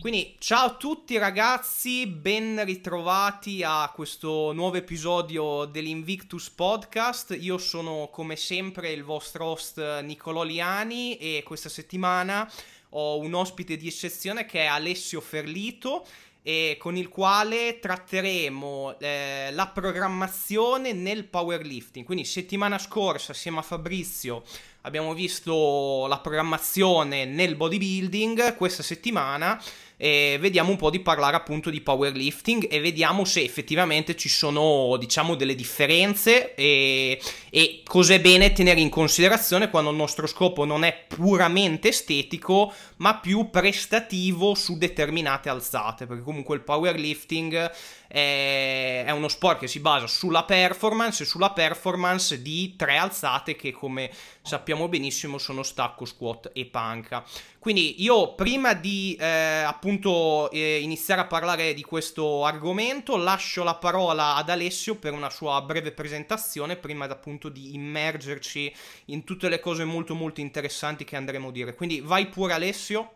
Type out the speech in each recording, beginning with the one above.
Quindi ciao a tutti ragazzi, ben ritrovati a questo nuovo episodio dell'Invictus Podcast. Io sono come sempre il vostro host Nicolò Liani e questa settimana ho un ospite di eccezione che è Alessio Ferlito e con il quale tratteremo eh, la programmazione nel powerlifting. Quindi settimana scorsa assieme a Fabrizio abbiamo visto la programmazione nel bodybuilding, questa settimana e vediamo un po' di parlare appunto di powerlifting e vediamo se effettivamente ci sono diciamo delle differenze e, e cos'è bene tenere in considerazione quando il nostro scopo non è puramente estetico ma più prestativo su determinate alzate perché comunque il powerlifting è, è uno sport che si basa sulla performance e sulla performance di tre alzate che come sappiamo benissimo sono stacco, squat e panca. Quindi io prima di eh, appunto eh, iniziare a parlare di questo argomento lascio la parola ad Alessio per una sua breve presentazione prima appunto di immergerci in tutte le cose molto molto interessanti che andremo a dire. Quindi vai pure Alessio.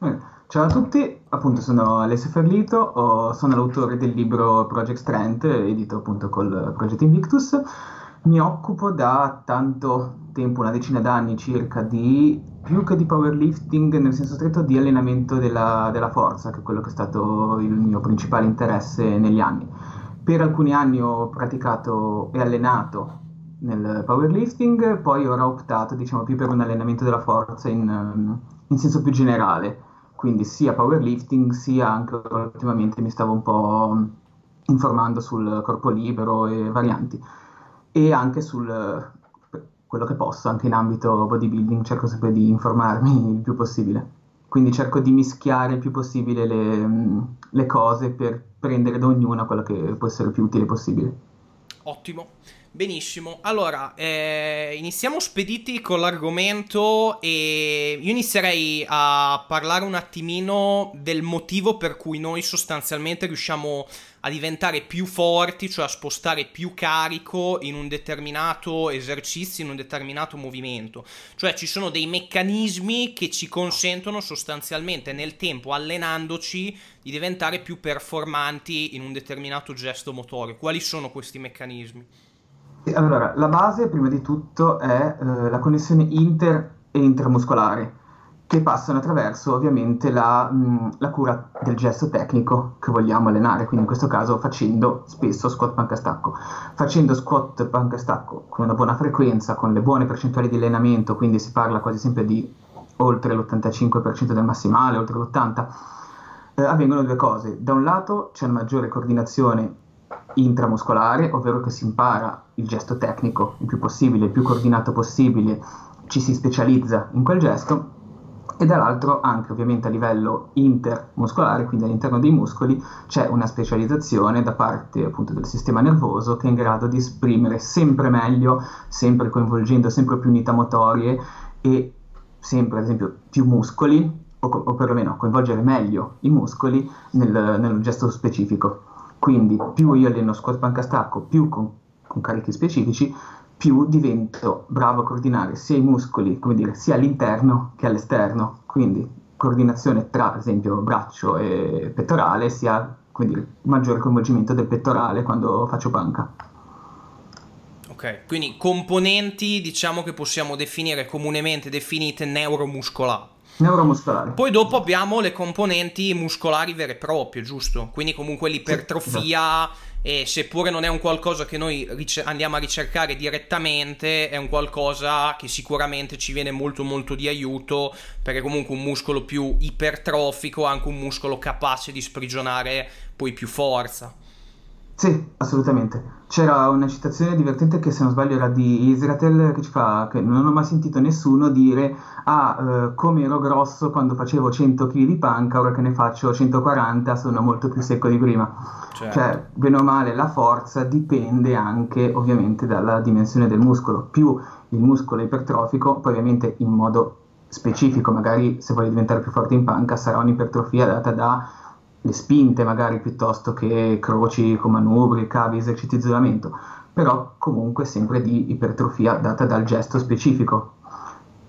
Eh, ciao a tutti, appunto sono Alessio Ferlito, sono l'autore del libro Project Strength, edito appunto col Project Invictus mi occupo da tanto tempo, una decina d'anni circa, di più che di powerlifting nel senso stretto di allenamento della, della forza, che è quello che è stato il mio principale interesse negli anni. Per alcuni anni ho praticato e allenato nel powerlifting, poi ora ho optato diciamo più per un allenamento della forza in, in senso più generale, quindi sia powerlifting sia anche ultimamente mi stavo un po' informando sul corpo libero e varianti e anche sul quello che posso, anche in ambito bodybuilding cerco sempre di informarmi il più possibile. Quindi cerco di mischiare il più possibile le, le cose per prendere da ognuna quello che può essere più utile possibile. Ottimo. Benissimo, allora eh, iniziamo spediti con l'argomento e io inizierei a parlare un attimino del motivo per cui noi sostanzialmente riusciamo a diventare più forti, cioè a spostare più carico in un determinato esercizio, in un determinato movimento. Cioè ci sono dei meccanismi che ci consentono sostanzialmente nel tempo, allenandoci, di diventare più performanti in un determinato gesto motore. Quali sono questi meccanismi? Allora, la base prima di tutto è eh, la connessione inter e intramuscolare, che passano attraverso ovviamente la, mh, la, cura del gesto tecnico che vogliamo allenare, quindi in questo caso facendo spesso squat panca stacco. Facendo squat panca stacco con una buona frequenza, con le buone percentuali di allenamento, quindi si parla quasi sempre di oltre l'85% del massimale, oltre l'80%, eh, avvengono due cose. Da un lato c'è una maggiore coordinazione intramuscolare, ovvero che si impara il gesto tecnico il più possibile, il più coordinato possibile, ci si specializza in quel gesto e dall'altro anche ovviamente a livello intermuscolare, quindi all'interno dei muscoli, c'è una specializzazione da parte appunto del sistema nervoso che è in grado di esprimere sempre meglio, sempre coinvolgendo sempre più unità motorie e sempre ad esempio più muscoli o, o perlomeno coinvolgere meglio i muscoli nel, nel gesto specifico. Quindi più io alleno squat panca stacco, più con, con carichi specifici, più divento bravo a coordinare sia i muscoli, come dire, sia all'interno che all'esterno. Quindi coordinazione tra, ad esempio, braccio e pettorale, sia dire, maggiore coinvolgimento del pettorale quando faccio panca. Ok, quindi componenti diciamo che possiamo definire comunemente definite neuromuscolari neuromuscolari. Poi dopo abbiamo le componenti muscolari vere e proprie, giusto? Quindi comunque l'ipertrofia, sì, e seppure non è un qualcosa che noi rice- andiamo a ricercare direttamente, è un qualcosa che sicuramente ci viene molto molto di aiuto, perché comunque un muscolo più ipertrofico è anche un muscolo capace di sprigionare poi più forza. Sì, assolutamente. C'era una citazione divertente che se non sbaglio era di Israel che ci fa che non ho mai sentito nessuno dire ah, eh, come ero grosso quando facevo 100 kg di panca, ora che ne faccio 140 sono molto più secco di prima. Certo. Cioè, bene o male, la forza dipende anche ovviamente dalla dimensione del muscolo. Più il muscolo è ipertrofico, poi ovviamente in modo specifico, magari se vuoi diventare più forte in panca sarà un'ipertrofia data da le spinte magari piuttosto che croci con manubri, cavi, esercizi di isolamento, però comunque sempre di ipertrofia data dal gesto specifico.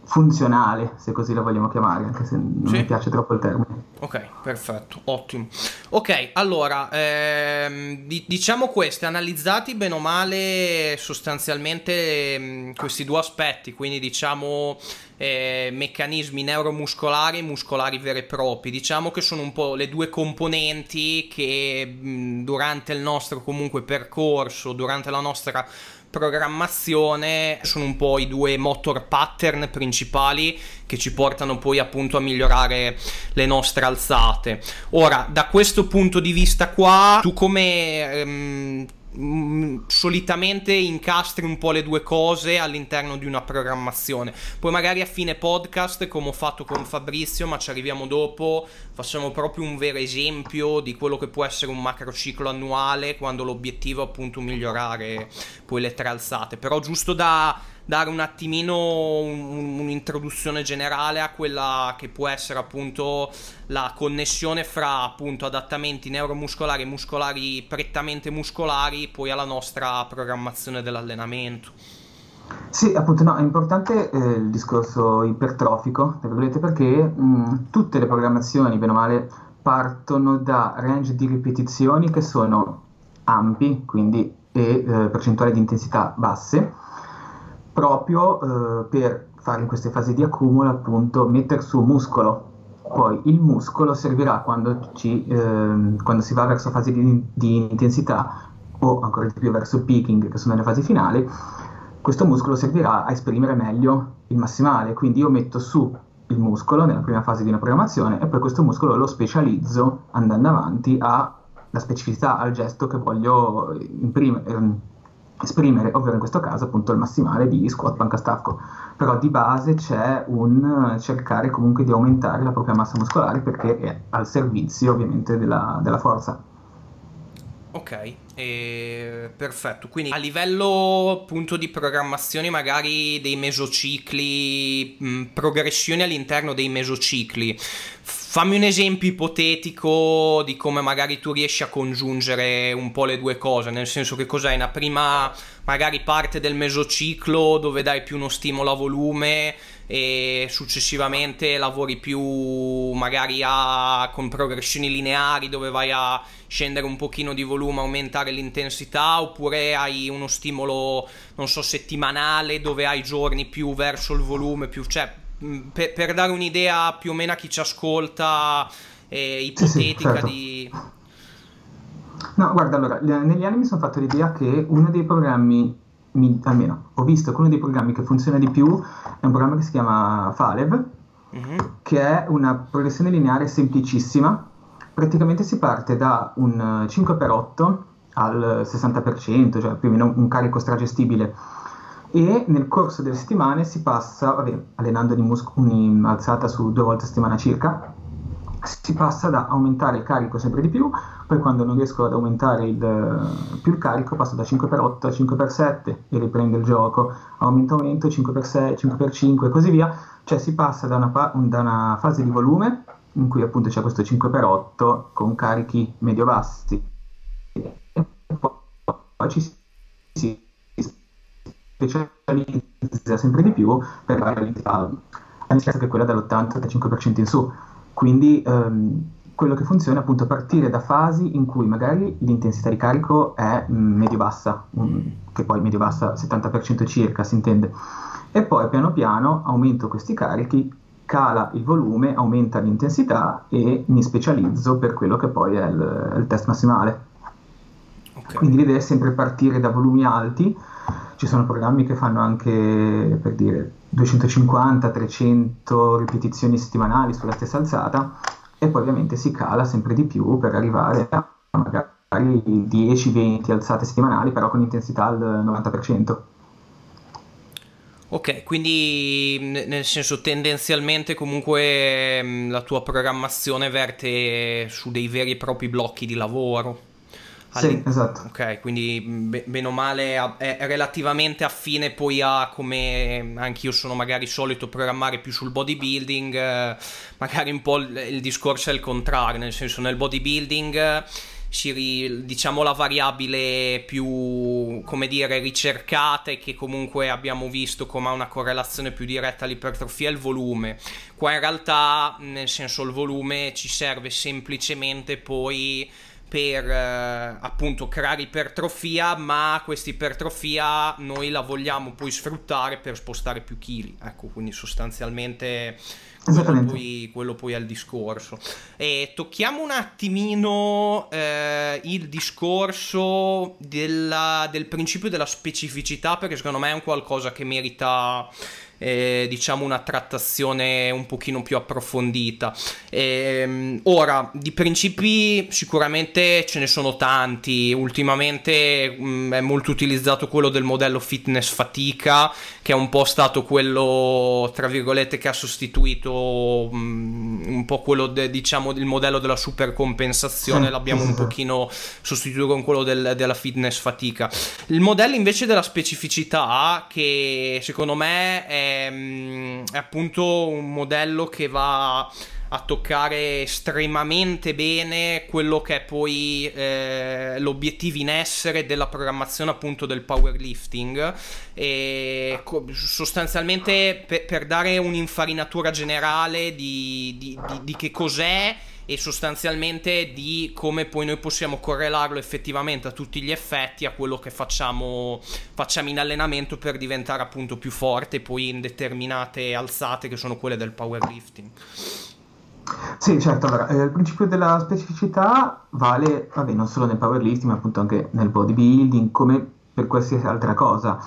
funzionale, se così lo vogliamo chiamare, anche se non sì. mi piace troppo il termine. Ok, perfetto, ottimo. Ok, allora, ehm, diciamo queste, analizzati bene o male sostanzialmente ehm, questi due aspetti, quindi diciamo eh, meccanismi neuromuscolari e muscolari veri e propri, diciamo che sono un po' le due componenti che mh, durante il nostro comunque percorso, durante la nostra programmazione sono un po' i due motor pattern principali che ci portano poi appunto a migliorare le nostre alzate. Ora, da questo punto di vista qua, tu come ehm, Mm, solitamente incastri un po' le due cose all'interno di una programmazione. Poi magari a fine podcast, come ho fatto con Fabrizio, ma ci arriviamo dopo, facciamo proprio un vero esempio di quello che può essere un macrociclo annuale quando l'obiettivo è appunto migliorare poi le tre alzate. Però giusto da dare un attimino un, un'introduzione generale a quella che può essere appunto la connessione fra appunto adattamenti neuromuscolari e muscolari prettamente muscolari poi alla nostra programmazione dell'allenamento. Sì, appunto, no, è importante eh, il discorso ipertrofico, perché mh, tutte le programmazioni, bene o male, partono da range di ripetizioni che sono ampi, quindi e eh, percentuali di intensità basse, proprio eh, per fare in queste fasi di accumulo appunto mettere su muscolo. Poi il muscolo servirà quando, ci, eh, quando si va verso fasi di, di, intensità o ancora di più verso peaking, che sono le fasi finali, questo muscolo servirà a esprimere meglio il massimale. Quindi io metto su il muscolo nella prima fase di una programmazione e poi questo muscolo lo specializzo andando avanti alla specificità, al gesto che voglio imprimere ehm, esprimere, ovvero in questo caso appunto il massimale di squat panca stacco. Però di base c'è un cercare comunque di aumentare la propria massa muscolare perché è al servizio ovviamente della, della forza. Ok, eh, perfetto. Quindi a livello appunto di programmazione magari dei mesocicli, mh, progressioni all'interno dei mesocicli, fammi un esempio ipotetico di come magari tu riesci a congiungere un po' le due cose, nel senso che cos'è una prima magari parte del mesociclo dove dai più uno stimolo a volume e successivamente lavori più magari a, con progressioni lineari dove vai a scendere un pochino di volume, aumentare l'intensità oppure hai uno stimolo non so settimanale dove hai giorni più verso il volume più cioè per, per dare un'idea più o meno a chi ci ascolta eh, ipotetica sì, sì, certo. di No, guarda, allora, negli anni mi sono fatto l'idea che uno dei programmi mi, almeno ho visto che uno dei programmi che funziona di più è un programma che si chiama Falev, mm-hmm. che è una progressione lineare semplicissima. Praticamente si parte da un 5x8 al 60%, cioè più o meno un carico stragestibile. E nel corso delle settimane si passa, vabbè, allenando un'alzata su due volte a settimana circa, si passa da aumentare il carico sempre di più, poi quando non riesco ad aumentare il, più il carico passo da 5x8 a 5x7 e riprendo il gioco, aumento aumento 5x6, 5x5 e così via, cioè si passa da una, da una fase di volume in cui appunto c'è questo 5x8 con carichi medio-bassi. E poi ci si specializza sempre di più per la realtà, a che è quella dall'80-85% in su quindi ehm, quello che funziona è appunto partire da fasi in cui magari l'intensità di carico è mm, medio-bassa, che poi medio-bassa 70% circa si intende, e poi piano piano aumento questi carichi, cala il volume, aumenta l'intensità e mi specializzo per quello che poi è il, il test massimale. Okay. Quindi l'idea è sempre partire da volumi alti, ci sono programmi che fanno anche per dire 250-300 ripetizioni settimanali sulla stessa alzata e poi ovviamente si cala sempre di più per arrivare a magari 10-20 alzate settimanali però con intensità al 90%. Ok, quindi nel senso tendenzialmente comunque la tua programmazione verte su dei veri e propri blocchi di lavoro. Sì, esatto. Ok, quindi bene o male è relativamente affine poi a come anche io sono magari solito programmare più sul bodybuilding, eh, magari un po' il, il discorso è il contrario, nel senso nel bodybuilding si, diciamo la variabile più come dire ricercata e che comunque abbiamo visto come ha una correlazione più diretta all'ipertrofia è il volume qua in realtà nel senso il volume ci serve semplicemente poi per eh, appunto creare ipertrofia, ma questa ipertrofia noi la vogliamo poi sfruttare per spostare più chili. Ecco, quindi sostanzialmente quello poi, quello poi, è il discorso. E tocchiamo un attimino eh, il discorso della, del principio della specificità, perché secondo me è un qualcosa che merita eh, diciamo una trattazione un pochino più approfondita. Eh, ora, di principi sicuramente ce ne sono tanti, ultimamente mh, mm, è molto utilizzato quello del modello fitness fatica, che è un po' stato quello, tra virgolette, che ha sostituito mh, mm, un po' quello, de, diciamo, il modello della supercompensazione, l'abbiamo un pochino sostituito con quello del, della fitness fatica. Il modello invece della specificità, che secondo me è È, appunto un modello che va a toccare estremamente bene quello che è poi eh, l'obiettivo in essere della programmazione appunto del powerlifting. E sostanzialmente per, per dare un'infarinatura generale di, di, di, di che cos'è e sostanzialmente di come poi noi possiamo correlarlo effettivamente a tutti gli effetti a quello che facciamo, facciamo in allenamento per diventare appunto più forte poi in determinate alzate che sono quelle del powerlifting. Sì, certo, allora, eh, il principio della specificità vale, vabbè, non solo nel powerlifting, ma appunto anche nel bodybuilding, come per qualsiasi altra cosa.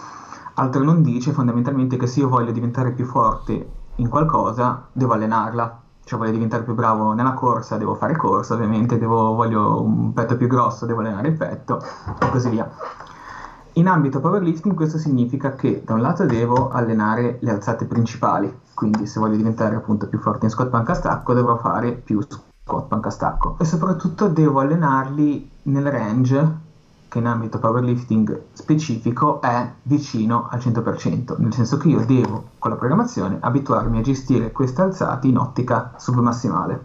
Altro non dice fondamentalmente che se io voglio diventare più forte in qualcosa, devo allenarla cioè voglio diventare più bravo nella corsa, devo fare corsa, ovviamente, devo, voglio un petto più grosso, devo allenare il petto e così via. In ambito powerlifting questo significa che da un lato devo allenare le alzate principali, quindi se voglio diventare appunto più forte in squat panca stacco dovrò fare più squat panca stacco e soprattutto devo allenarli nel range che in ambito powerlifting specifico è vicino al 100%, nel senso che io devo con la programmazione abituarmi a gestire queste alzate in ottica submassimale.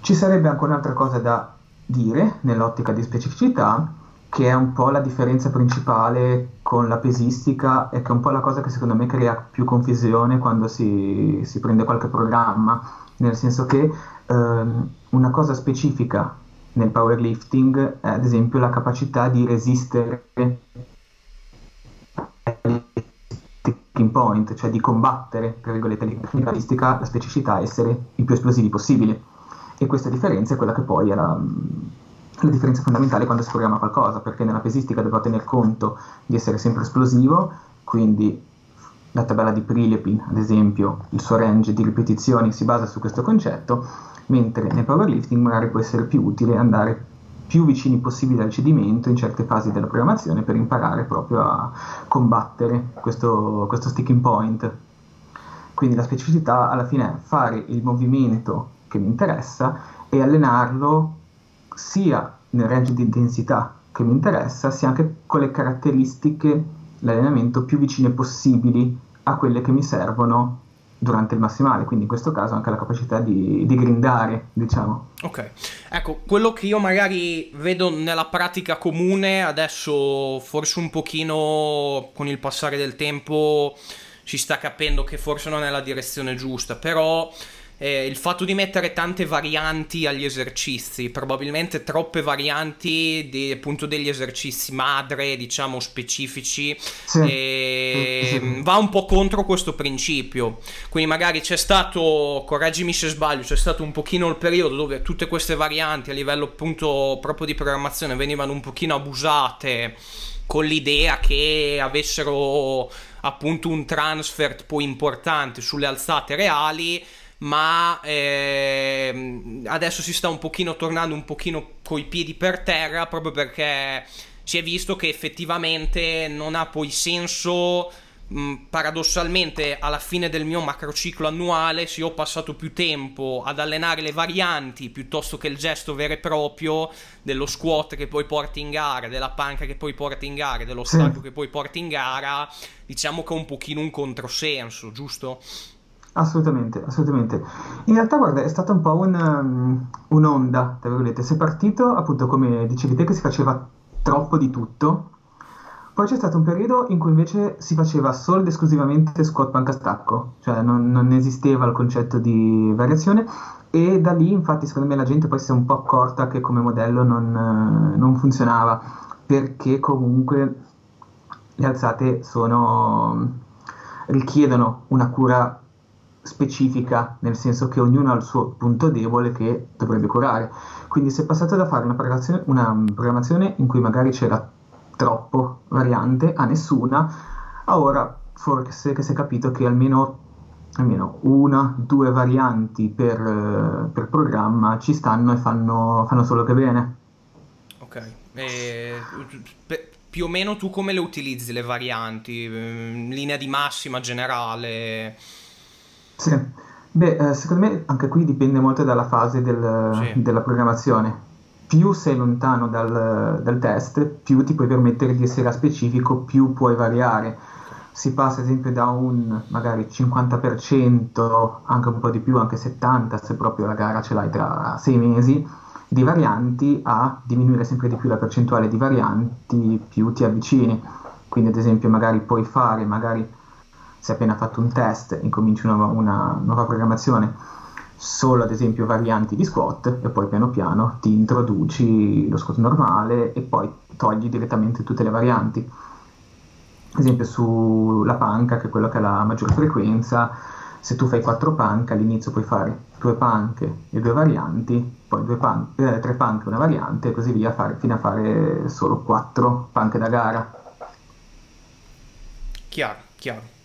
Ci sarebbe anche un'altra cosa da dire nell'ottica di specificità, che è un po' la differenza principale con la pesistica e che è un po' la cosa che secondo me crea più confusione quando si, si prende qualche programma, nel senso che ehm, una cosa specifica nel powerlifting è ad esempio la capacità di resistere sticking point, cioè di combattere, tra virgolette, la specificità, essere il più esplosivi possibile. E questa differenza è quella che poi è la, la differenza fondamentale quando si programma qualcosa, perché nella pesistica dovrò tener conto di essere sempre esplosivo, quindi la tabella di Prilepin, ad esempio, il suo range di ripetizioni si basa su questo concetto, mentre nel powerlifting magari può essere più utile andare più vicini possibile al cedimento in certe fasi della programmazione per imparare proprio a combattere questo, questo sticking point. Quindi la specificità alla fine è fare il movimento che mi interessa e allenarlo sia nel range di intensità che mi interessa, sia anche con le caratteristiche, l'allenamento più vicine possibili a quelle che mi servono durante il massimale, quindi in questo caso anche la capacità di, di grindare, diciamo. Ok, ecco, quello che io magari vedo nella pratica comune, adesso forse un pochino con il passare del tempo si sta capendo che forse non è la direzione giusta, però eh, il fatto di mettere tante varianti agli esercizi, probabilmente troppe varianti di, appunto degli esercizi madre, diciamo specifici, sì. eh, sì. va un po' contro questo principio. Quindi magari c'è stato, correggimi se sbaglio, c'è stato un pochino il periodo dove tutte queste varianti a livello appunto proprio di programmazione venivano un pochino abusate con l'idea che avessero appunto un transfer poi importante sulle alzate reali ma eh, adesso si sta un pochino tornando un pochino coi piedi per terra proprio perché si è visto che effettivamente non ha poi senso mh, paradossalmente alla fine del mio macrociclo annuale se ho passato più tempo ad allenare le varianti piuttosto che il gesto vero e proprio dello squat che poi porti in gara, della panca che poi porti in gara, dello stacco che poi porti in gara, diciamo che è un pochino un controsenso, giusto? Assolutamente, assolutamente. In realtà, guarda, è stata un po' un, um, un'onda, tra virgolette. Si è partito, appunto, come dicevi te, che si faceva troppo di tutto. Poi c'è stato un periodo in cui invece si faceva solo ed esclusivamente squat panca stacco, cioè non, non esisteva il concetto di variazione e da lì infatti secondo me la gente poi si è un po' accorta che come modello non, non funzionava perché comunque le alzate sono, richiedono una cura specifica, nel senso che ognuno ha il suo punto debole che dovrebbe curare. Quindi si è passato da fare una programmazione, una programmazione in cui magari c'era troppo variante a nessuna, a ora forse che si è capito che almeno, almeno una, due varianti per, per, programma ci stanno e fanno, fanno solo che bene. Ok, e, pe, più o meno tu come le utilizzi le varianti? In linea di massima generale? Sì, beh, eh, secondo me anche qui dipende molto dalla fase del, sì. della programmazione. Più sei lontano dal, dal, test, più ti puoi permettere di essere specifico, più puoi variare. Si passa ad esempio da un magari 50%, anche un po' di più, anche 70% se proprio la gara ce l'hai tra sei mesi, di varianti a diminuire sempre di più la percentuale di varianti più ti avvicini. Quindi ad esempio magari puoi fare magari se hai appena fatto un test, incominci una, una nuova programmazione, solo ad esempio varianti di squat e poi piano piano ti introduci lo squat normale e poi togli direttamente tutte le varianti. Ad esempio sulla panca, che è quello che ha la maggior frequenza, se tu fai quattro panche all'inizio puoi fare due panche e due varianti, poi due pan- eh, tre panche e una variante e così via fare, fino a fare solo quattro panche da gara. Chiaro, chiaro.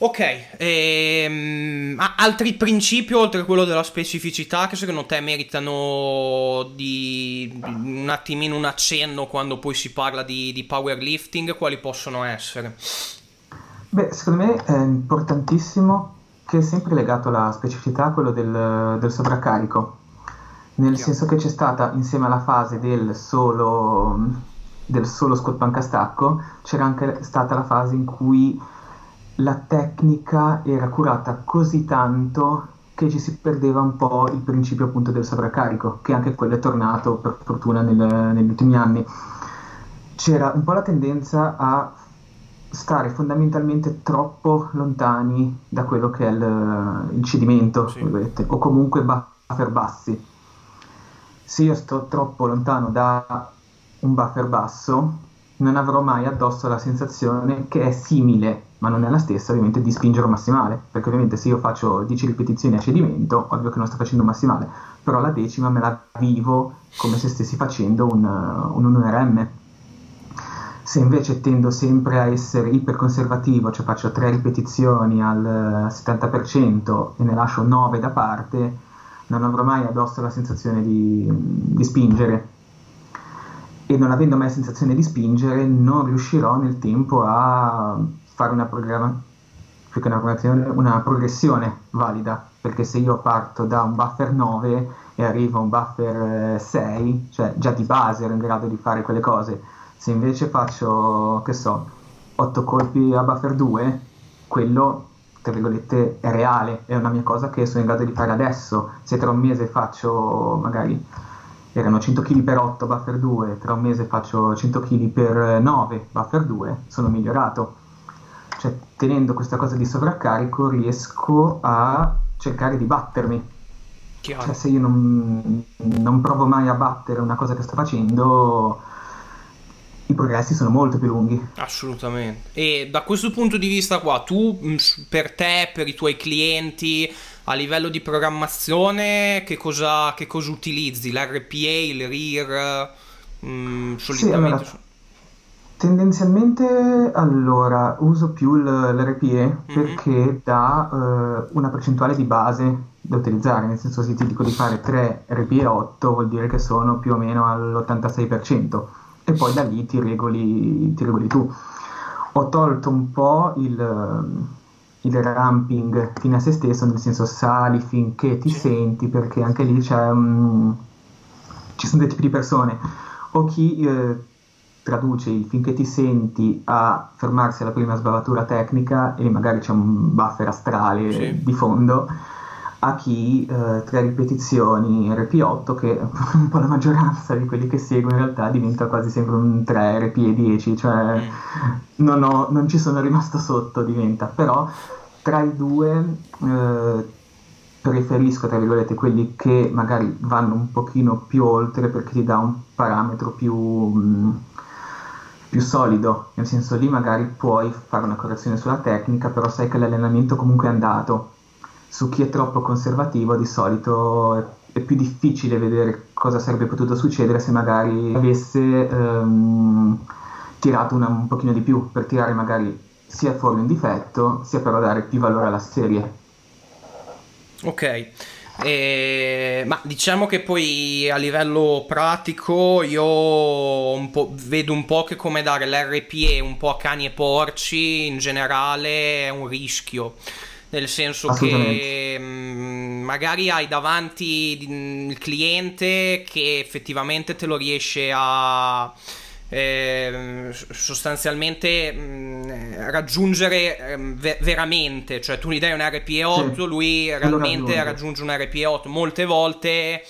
Ok, ehm, altri principi oltre a quello della specificità che secondo te meritano di, di un attimino un accenno quando poi si parla di, di powerlifting, quali possono essere? Beh, secondo me è importantissimo che è sempre legato alla specificità quello del, del sovraccarico, nel Chiaro. senso che c'è stata insieme alla fase del solo, del solo squat panca stacco, c'era anche stata la fase in cui la tecnica era curata così tanto che ci si perdeva un po' il principio appunto del sovraccarico, che anche quello è tornato per fortuna nel, negli ultimi anni. C'era un po' la tendenza a stare fondamentalmente troppo lontani da quello che è il, il cedimento, sì. o comunque buffer bassi. Se io sto troppo lontano da un buffer basso, non avrò mai addosso la sensazione che è simile, ma non è la stessa ovviamente, di spingere un massimale, perché ovviamente se io faccio 10 ripetizioni a cedimento, ovvio che non sto facendo un massimale, però la decima me la vivo come se stessi facendo un, un 1RM. Se invece tendo sempre a essere iperconservativo, cioè faccio 3 ripetizioni al 70% e ne lascio 9 da parte, non avrò mai addosso la sensazione di, di spingere e non avendo mai sensazione di spingere non riuscirò nel tempo a fare una, programma- una, una progressione valida perché se io parto da un buffer 9 e arrivo a un buffer 6 eh, cioè già di base ero in grado di fare quelle cose se invece faccio che so 8 colpi a buffer 2 quello tra virgolette è reale è una mia cosa che sono in grado di fare adesso se tra un mese faccio magari erano 100 kg per 8 buffer 2, tra un mese faccio 100 kg per 9 buffer 2, sono migliorato. Cioè, tenendo questa cosa di sovraccarico riesco a cercare di battermi. Cioè, se io non, non provo mai a battere una cosa che sto facendo, i progressi sono molto più lunghi. Assolutamente. E da questo punto di vista qua, tu per te, per i tuoi clienti, a livello di programmazione che cosa, che cosa utilizzi? L'RPA, il RIR? Mm, solitamente... Sì, allora, tendenzialmente allora uso più l'RPA mm-hmm. perché dà uh, una percentuale di base da utilizzare, nel senso se ti dico di fare 3 RPA 8 vuol dire che sono più o meno all'86% e poi da lì ti regoli, ti regoli tu. Ho tolto un po' il il ramping fine a se stesso, nel senso sali finché ti senti, perché anche lì c'è, um, ci sono due tipi di persone, o chi eh, traduce il finché ti senti a fermarsi alla prima sbavatura tecnica e magari c'è un buffer astrale sì. di fondo a chi eh, tre ripetizioni RP8 che un po' la maggioranza di quelli che seguo in realtà diventa quasi sempre un 3 RP10 cioè mm. non, ho, non, ci sono rimasto sotto diventa però tra i due eh, preferisco, tra virgolette, quelli che magari vanno un pochino più oltre perché ti dà un parametro più, mh, mm, più solido, nel senso lì magari puoi fare una correzione sulla tecnica, però sai che l'allenamento comunque è andato. Su chi è troppo conservativo di solito è, più difficile vedere cosa sarebbe potuto succedere se magari avesse ehm, tirato una, un pochino di più per tirare magari sia fuori un difetto, sia però dare più valore alla serie. Ok. Eh, ma diciamo che poi a livello pratico io un vedo un po' che come dare l'RPE un po' a cani e porci in generale è un rischio. Nel senso che mh, mm, magari hai davanti il cliente che effettivamente te lo riesce a eh, sostanzialmente mh, mm, raggiungere eh, ve- veramente, cioè tu gli dai un RPE8, sì, lui realmente raggiunge. un RPE8 molte volte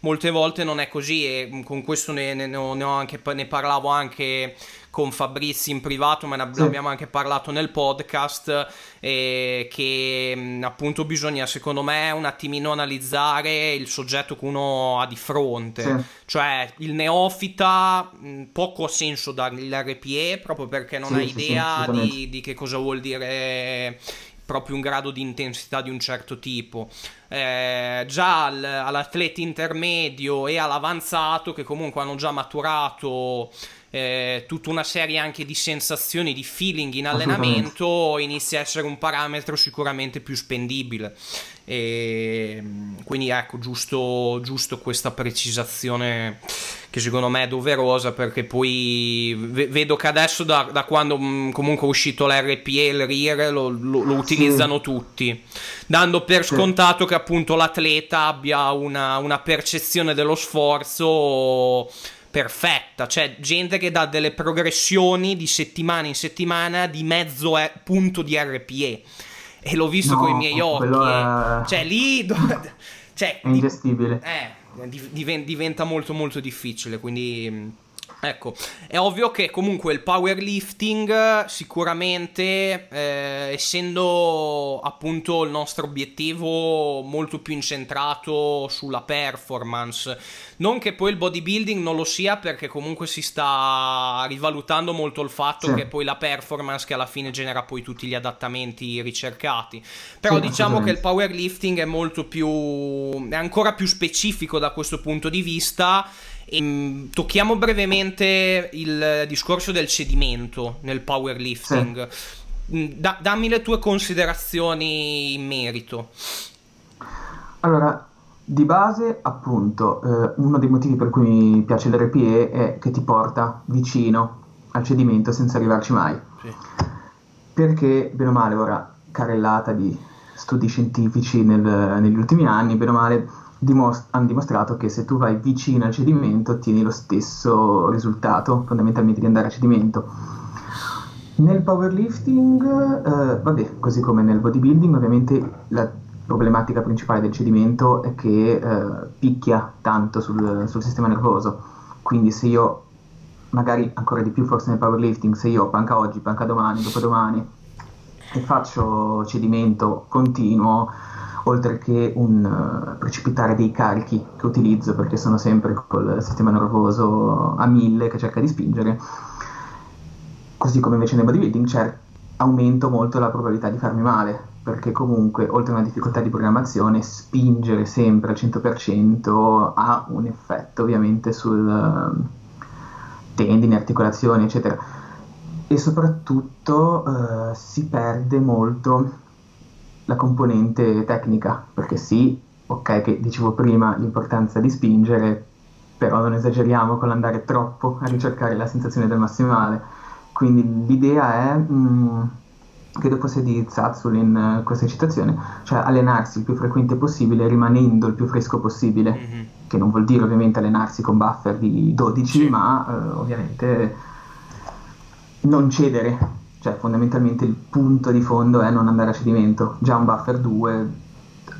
molte volte non è così e con questo ne, ne, ne, anche, ne parlavo anche con Fabrizi in privato, ma ne sì. abbiamo anche parlato nel podcast, eh, che appunto bisogna secondo me un attimino analizzare il soggetto che uno ha di fronte, sì. cioè il neofita poco ha senso dargli l'RPE proprio perché non sì, ha idea di, di che cosa vuol dire proprio un grado di intensità di un certo tipo. Eh, già al, all'atleta intermedio e all'avanzato che comunque hanno già maturato eh, tutta una serie anche di sensazioni, di feeling in allenamento, inizia a essere un parametro sicuramente più spendibile. E quindi ecco, giusto, giusto questa precisazione che secondo me è doverosa perché poi vedo che adesso da, da quando mm, comunque è uscito l'RPE e il RIR lo, lo, lo utilizzano sì. tutti, dando per scontato che appunto l'atleta abbia una, una percezione dello sforzo perfetta, cioè gente che dà delle progressioni di settimana in settimana di mezzo e- punto di RPE. E l'ho visto no, con i miei occhi. È... Eh. Cioè lì... cioè, è ingestibile. Eh, diventa molto molto difficile, quindi Ecco, è ovvio che comunque il powerlifting sicuramente, eh, essendo appunto il nostro obiettivo molto più incentrato sulla performance, non che poi il bodybuilding non lo sia perché comunque si sta rivalutando molto il fatto sì. che poi la performance che alla fine genera poi tutti gli adattamenti ricercati, però sì, diciamo che il powerlifting è molto più, è ancora più specifico da questo punto di vista e, mm, tocchiamo brevemente il discorso del cedimento nel powerlifting. Sì. Mm, da, dammi le tue considerazioni in merito. Allora, di base, appunto, eh, uno dei motivi per cui mi piace l'RPE è che ti porta vicino al cedimento senza arrivarci mai. Sì. Perché, bene o male, ora carrellata di studi scientifici nel, negli ultimi anni, bene o male, dimost- hanno dimostrato che se tu vai vicino al cedimento ottieni lo stesso risultato, fondamentalmente di andare a cedimento. Nel powerlifting, eh, vabbè, così come nel bodybuilding, ovviamente la problematica principale del cedimento è che eh, picchia tanto sul, sul, sistema nervoso. Quindi se io, magari ancora di più forse nel powerlifting, se io panca oggi, panca domani, dopodomani e faccio cedimento continuo, oltre che un uh, precipitare dei carichi che utilizzo perché sono sempre col sistema nervoso a mille che cerca di spingere, così come invece nel bodybuilding cioè, aumento molto la probabilità di farmi male perché comunque oltre a una difficoltà di programmazione spingere sempre al 100% ha un effetto ovviamente sul uh, tendini, articolazioni eccetera. E soprattutto uh, si perde molto la componente tecnica, perché sì, ok che dicevo prima l'importanza di spingere, però non esageriamo con l'andare troppo a ricercare la sensazione del massimale. Quindi l'idea è, mh, mm, credo fosse di Zazzul in uh, questa citazione, cioè allenarsi il più frequente possibile rimanendo il più fresco possibile, mm-hmm. che non vuol dire ovviamente allenarsi con buffer di 12, sì. ma uh, ovviamente non cedere, cioè fondamentalmente il punto di fondo è non andare a cedimento. Già un buffer 2,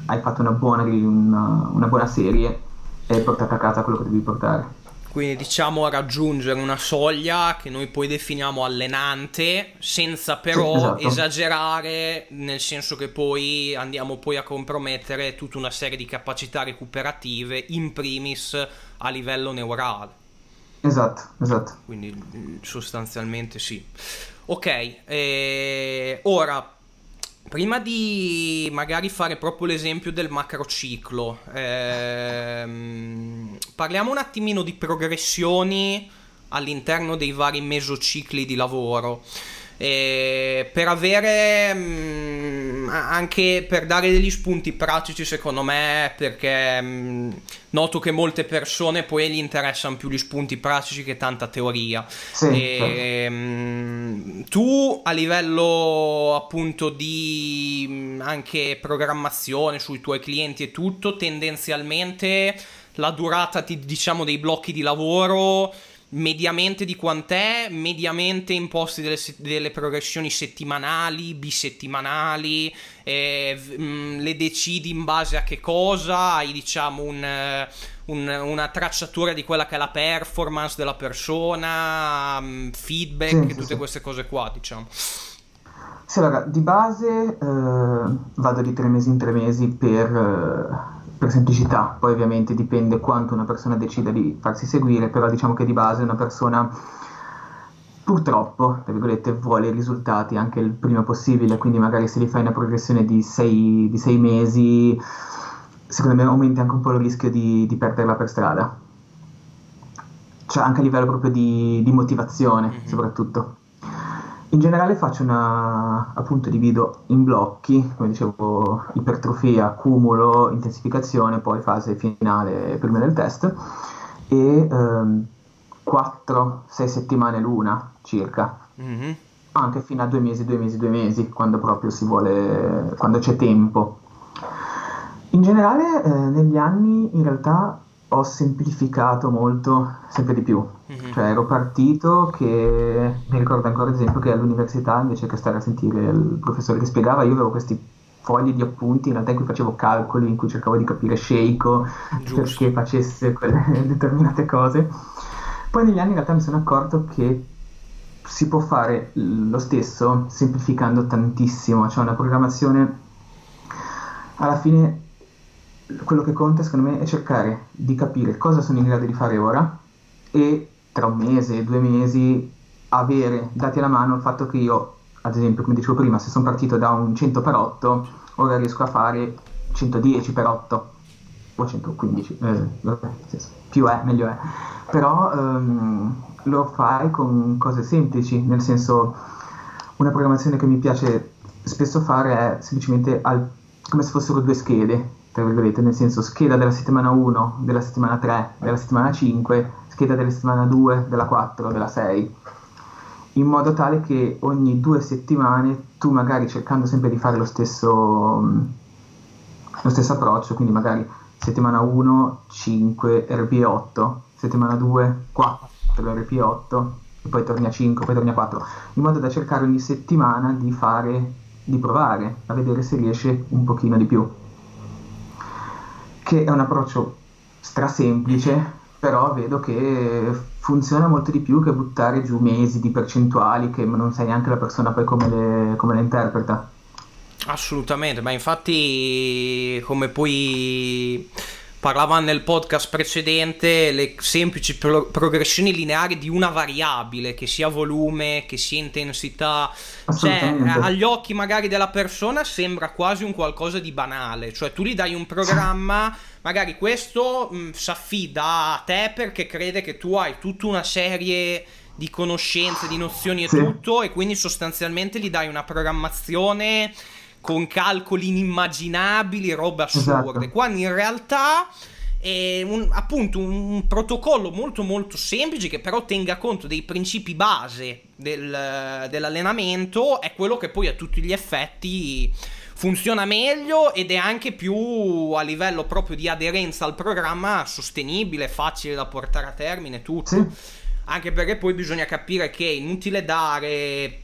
hai fatto una buona, una, una buona serie e hai portato a casa quello che devi portare quindi diciamo raggiungere una soglia che noi poi definiamo allenante senza però esatto. esagerare nel senso che poi andiamo poi a compromettere tutta una serie di capacità recuperative in primis a livello neurale esatto esatto quindi sostanzialmente sì ok eh, ora Prima di magari fare proprio l'esempio del macrociclo, ehm, parliamo un attimino di progressioni all'interno dei vari mesocicli di lavoro eh, per avere mh, mm, anche per dare degli spunti pratici secondo me perché mh, mm, noto che molte persone poi gli interessano più gli spunti pratici che tanta teoria. Sì, e, mh, mm, tu a livello appunto di anche programmazione sui tuoi clienti e tutto tendenzialmente la durata diciamo dei blocchi di lavoro mediamente di quant'è, mediamente imposti delle, delle progressioni settimanali, bisettimanali, eh, mh, mm, le decidi in base a che cosa, hai diciamo un, un, una tracciatura di quella che è la performance della persona, mh, mm, feedback, sì, tutte sì. queste cose qua diciamo. Sì, allora, di base eh, vado di tre mesi in tre mesi per... Eh per semplicità, poi ovviamente dipende quanto una persona decida di farsi seguire, però diciamo che di base una persona purtroppo, tra virgolette, vuole i risultati anche il prima possibile, quindi magari se li fai una progressione di sei, di sei mesi, secondo me aumenti anche un po' il rischio di, di perderla per strada. Cioè anche a livello proprio di, di motivazione, mm-hmm. soprattutto. In generale faccio una, appunto divido in blocchi, come dicevo, ipertrofia, cumulo, intensificazione, poi fase finale prima del test e ehm, 4-6 settimane l'una circa. Mm-hmm. Anche fino a due mesi, due mesi, due mesi, quando proprio si vuole, quando c'è tempo. In generale, eh, negli anni in realtà ho semplificato molto, sempre di più. Mm-hmm. Cioè ero partito che, mi ricordo ancora ad esempio che all'università invece che stare a sentire il professore che spiegava, io avevo questi fogli di appunti in realtà in cui facevo calcoli, in cui cercavo di capire Sheiko perché facesse quelle determinate cose. Poi negli anni in realtà mi sono accorto che si può fare lo stesso semplificando tantissimo, cioè una programmazione alla fine quello che conta secondo me è cercare di capire cosa sono in grado di fare ora e tra un mese, due mesi avere dati alla mano il fatto che io, ad esempio, come dicevo prima, se sono partito da un 100 per 8, ora riesco a fare 110 per 8 o 115, eh, vabbè, più è meglio è, però ehm, lo fai con cose semplici, nel senso una programmazione che mi piace spesso fare è semplicemente al, come se fossero due schede, tra virgolette, nel senso scheda della settimana 1, della settimana 3, della settimana 5, scheda della settimana 2, della 4, della 6, in modo tale che ogni due settimane tu magari cercando sempre di fare lo stesso, lo stesso approccio, quindi magari settimana 1, 5, RP8, settimana 2, 4, RP8, e poi torni a 5, poi torni a 4, in modo da cercare ogni settimana di fare, di provare a vedere se riesce un pochino di più che è un approccio strasemplice, però vedo che funziona molto di più che buttare giù mesi di percentuali che non sai neanche la persona poi come le, come le interpreta. Assolutamente, ma infatti come poi parlava nel podcast precedente, le semplici pro- progressioni lineari di una variabile, che sia volume, che sia intensità, cioè agli occhi magari della persona sembra quasi un qualcosa di banale, cioè tu gli dai un programma, magari questo si affida a te perché crede che tu hai tutta una serie di conoscenze, di nozioni e sì. tutto, e quindi sostanzialmente gli dai una programmazione con calcoli inimmaginabili, robe assurde, esatto. quando in realtà è un, appunto un, protocollo molto molto semplice che però tenga conto dei principi base del, dell'allenamento, è quello che poi a tutti gli effetti funziona meglio ed è anche più a livello proprio di aderenza al programma sostenibile, facile da portare a termine, tutto. Sì. Anche perché poi bisogna capire che è inutile dare